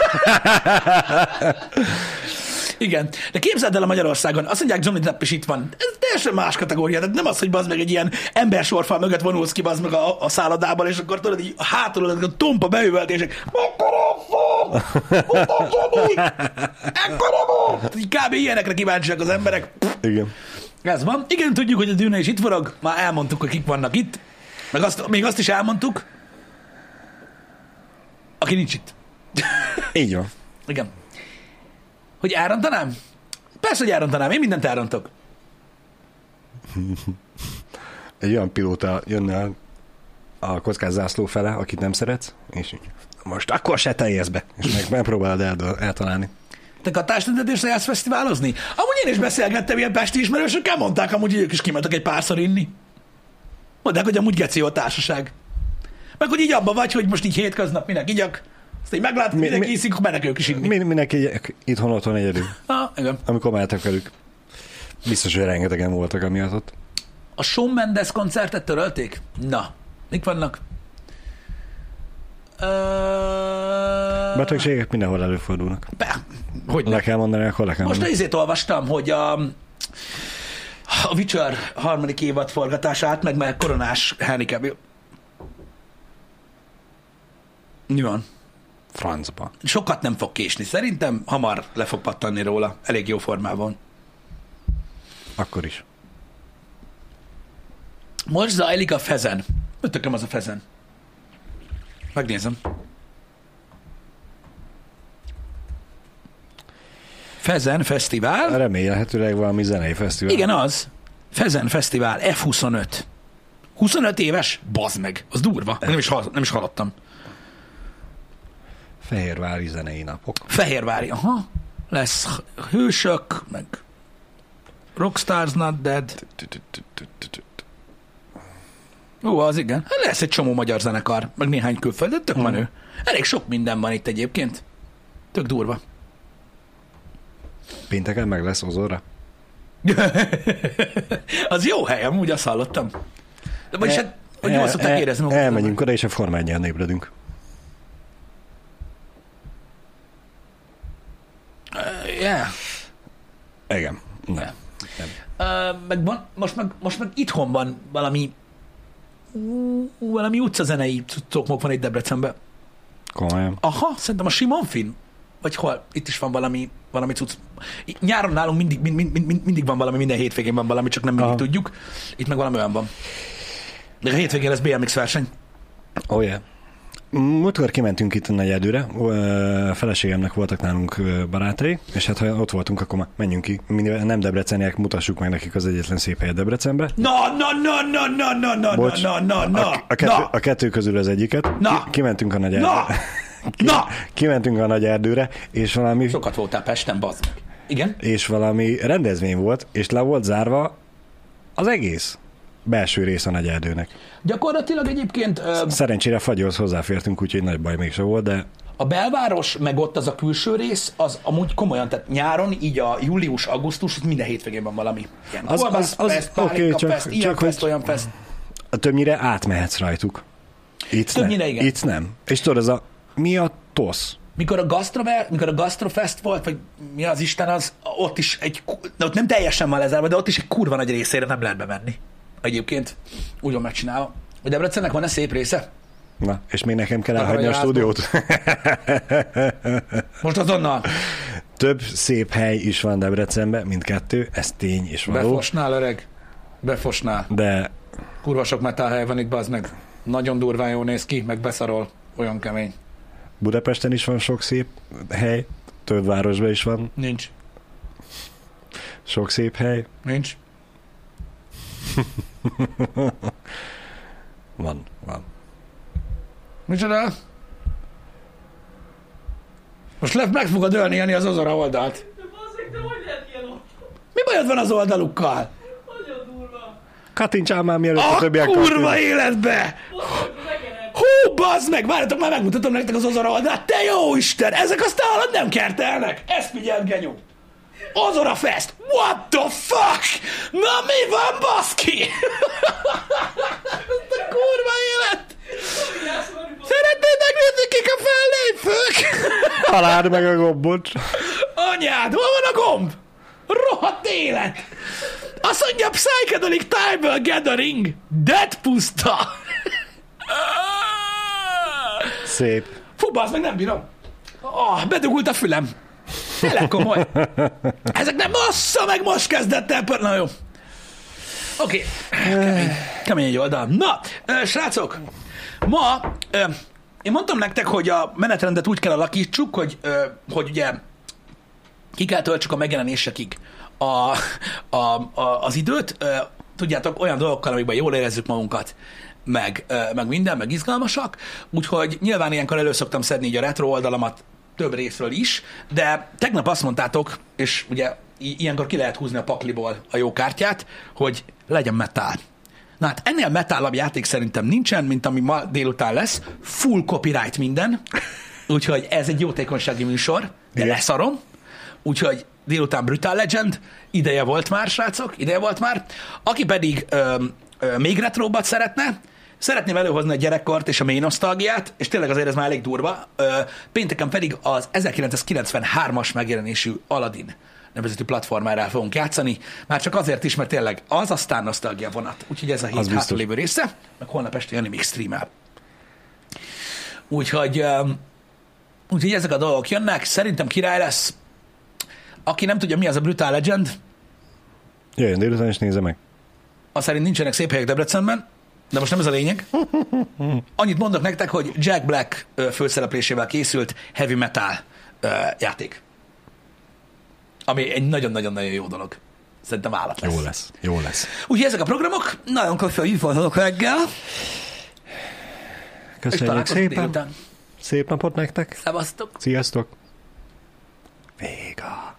Igen, de képzeld el a Magyarországon, azt mondják, Johnny Depp is itt van. Ez teljesen más kategória, tehát nem az, hogy bazd meg egy ilyen embersorfal mögött vonulsz ki bazd meg a, a szállodában, és akkor tudod, így hátul a tompa beüvöltések. Mekkora Johnny! Ekkora volt! Így kb. ilyenekre kíváncsiak az emberek. Igen. Ez van. Igen, tudjuk, hogy a dűne is itt forog. Már elmondtuk, hogy kik vannak itt. Meg azt, még azt is elmondtuk, aki nincs itt. Így van. Igen. Hogy elrontanám? Persze, hogy elrontanám. Én mindent elrontok. Egy olyan pilóta jönne a, a kockázzászló fele, akit nem szeretsz, és így, most akkor se teljesz be, és meg megpróbálod el, eltalálni. Te katástüntetésre jársz fesztiválozni? Amúgy én is beszélgettem ilyen pesti ismerősökkel, mondták amúgy, hogy ők is kimentek egy párszor inni. Mondták, hogy amúgy geci a társaság. Meg hogy így abba vagy, hogy most így hétköznap minek igyak, azt így meglátod, Mi- mindenki mi- iszik, mennek ők is inni. Mi, mindenki itthon otthon egyedül, Ah, igen. amikor mehetek velük. Biztos, hogy rengetegen voltak amiatt ott. A Shawn Mendes koncertet törölték? Na, mik vannak? Ö... Betegségek mindenhol előfordulnak. Be, hogy Le kell mondani, akkor le kell Most mondani. izét olvastam, hogy a, a Witcher harmadik évad forgatását, meg meg koronás Henry Cavill. Mi van? Francba. Sokat nem fog késni. Szerintem hamar le fog pattanni róla. Elég jó formában. Akkor is. Most zajlik a Fezen. Ötököm az a Fezen. Megnézem. Fezen Fesztivál. Remélhetőleg valami zenei fesztivál. Igen, az. Fezen Fesztivál F25. 25 éves? Bazd meg. Az durva. Nem is, hall- nem is hallottam. Fehérvári zenei napok. Fehérvári, aha. Lesz hősök, meg Rockstars Not Dead. Ó, az igen. Hát lesz egy csomó magyar zenekar, meg néhány külföld, tök menő. Elég sok minden van itt egyébként. Tök durva. Pénteken meg lesz Ozorra. az jó hely, amúgy azt hallottam. De vagyis hát, hogy jól szokták el- érezni. Elmegyünk oda, és a formányján ébredünk. Yeah. Igen. Nem. Nem. Uh, meg van, most, meg, most meg itthon van valami valami utcazenei cuccokmok van itt Debrecenben. Komolyan. Aha, szerintem a Simonfin. Vagy hol? Itt is van valami, valami cucc. Nyáron nálunk mindig, mind, mind, mind, mindig van valami, minden hétvégén van valami, csak nem mindig Aha. tudjuk. Itt meg valami olyan van. De a hétvégén lesz BMX verseny. Oh yeah. Múltkor kimentünk itt a negyedőre, Ö, feleségemnek voltak nálunk barátai, és hát ha ott voltunk, akkor már menjünk ki. Mivel nem debreceniek, mutassuk meg nekik az egyetlen szép helyet Debrecenbe. Na, na, na, na, na, na, na, Bocs, na, na, na, a, a, kettő, na, a kettő közül az egyiket. Na. Ki, kimentünk a nagy na, erdőre. na. Kimentünk a nagy erdőre, és valami, Sokat voltál Pesten, bazd meg. Igen? és valami rendezvény volt, és le volt zárva az egész belső rész a nagy erdőnek. Gyakorlatilag egyébként ö, Szerencsére fagyhoz hozzáfértünk, úgyhogy nagy baj mégse volt, de A belváros, meg ott az a külső rész, az amúgy komolyan, tehát nyáron, így a július-augusztus, minden hétvégén van valami. Ilyen Az- az- az- fest, pálinka csak- fest, ilyen csak fest, hogy- olyan fest. többnyire átmehetsz rajtuk. Itt Többnyire nem. igen. Itt nem. És tudod, ez a mi a tosz? Mikor a, Gastrover, mikor a Gastrofest volt, vagy mi az Isten az, ott is egy, de ott nem teljesen van lezárva, de ott is egy kurva nagy részére nem lehet bemenni. Egyébként úgy van megcsinálva. Hogy Debrecennek van-e szép része? Na, és még nekem kell elhagyni a stúdiót. Most azonnal Több szép hely is van Debrecenben, mint kettő, ez tény és való. befosnál, öreg. Befosnál. De Kurva sok metálhely van itt, bazd meg. Nagyon durván jó néz ki, meg beszarol. Olyan kemény. Budapesten is van sok szép hely, több városban is van Nincs. sok szép hely. Nincs. Van, van. Micsoda? Most le, meg fogod ölni Jani, az Ozora oldalt. De bazzeg, de hogy lehet ilyen ott? Mi bajod van az oldalukkal? Nagyon durva. Kattintsál már mielőtt a A többiek kurva kattintanak. életbe! Hú, bazd meg, várjatok, már megmutatom nektek az Ozora oldalát. Te jó Isten, ezek aztán nem kertelnek. Ezt figyeld, genyó. Ozora Fest. What the fuck? Na mi van, baszki? A kurva élet. Szeretnéd megnézni, kik a fellépők? Találd meg a gombot. Anyád, hol van a gomb? Rohadt élet! Azt mondja, Psychedelic Time Gathering, Dead puszta! Szép. Fú, az meg nem bírom. Oh, bedugult a fülem. Tényleg komoly. Ezek nem massza meg most kezdett el. Na jó. Oké. Okay. Kemény. Kemény egy oldal. Na, srácok, ma én mondtam nektek, hogy a menetrendet úgy kell alakítsuk, hogy, hogy ugye ki kell töltsük a megjelenésekig a, a, a, az időt, tudjátok, olyan dolgokkal, amikben jól érezzük magunkat, meg, meg minden, meg izgalmasak, úgyhogy nyilván ilyenkor elő szoktam szedni így a retro oldalamat több részről is, de tegnap azt mondtátok, és ugye ilyenkor ki lehet húzni a pakliból a jó kártyát, hogy legyen metal. Na hát ennél metálabb játék szerintem nincsen, mint ami ma délután lesz. Full copyright minden. Úgyhogy ez egy jótékonysági műsor, de Igen. leszarom. Úgyhogy délután Brutal Legend, ideje volt már, srácok, ideje volt már. Aki pedig ö, ö, még retróbbat szeretne, szeretném előhozni a gyerekkort és a mély nosztalgiát, és tényleg azért ez már elég durva. Pénteken pedig az 1993-as megjelenésű Aladdin nevezetű platformára fogunk játszani, már csak azért is, mert tényleg az aztán nosztalgia vonat. Úgyhogy ez a hét biztos. hátralévő része, meg holnap este Jani még streamel. Úgyhogy, úgyhogy ezek a dolgok jönnek, szerintem király lesz. Aki nem tudja, mi az a Brutal Legend, Jöjjön délután és nézze meg. az szerint nincsenek szép helyek Debrecenben, de most nem ez a lényeg. Annyit mondok nektek, hogy Jack Black főszereplésével készült heavy metal játék. Ami egy nagyon-nagyon-nagyon jó dolog. Szerintem állat lesz. Jó lesz. Jó lesz. Úgyhogy ezek a programok, nagyon köszönjük voltatok reggel, Köszönjük szépen. délután. Szép napot nektek. Szevasztok! Sziasztok. Véga.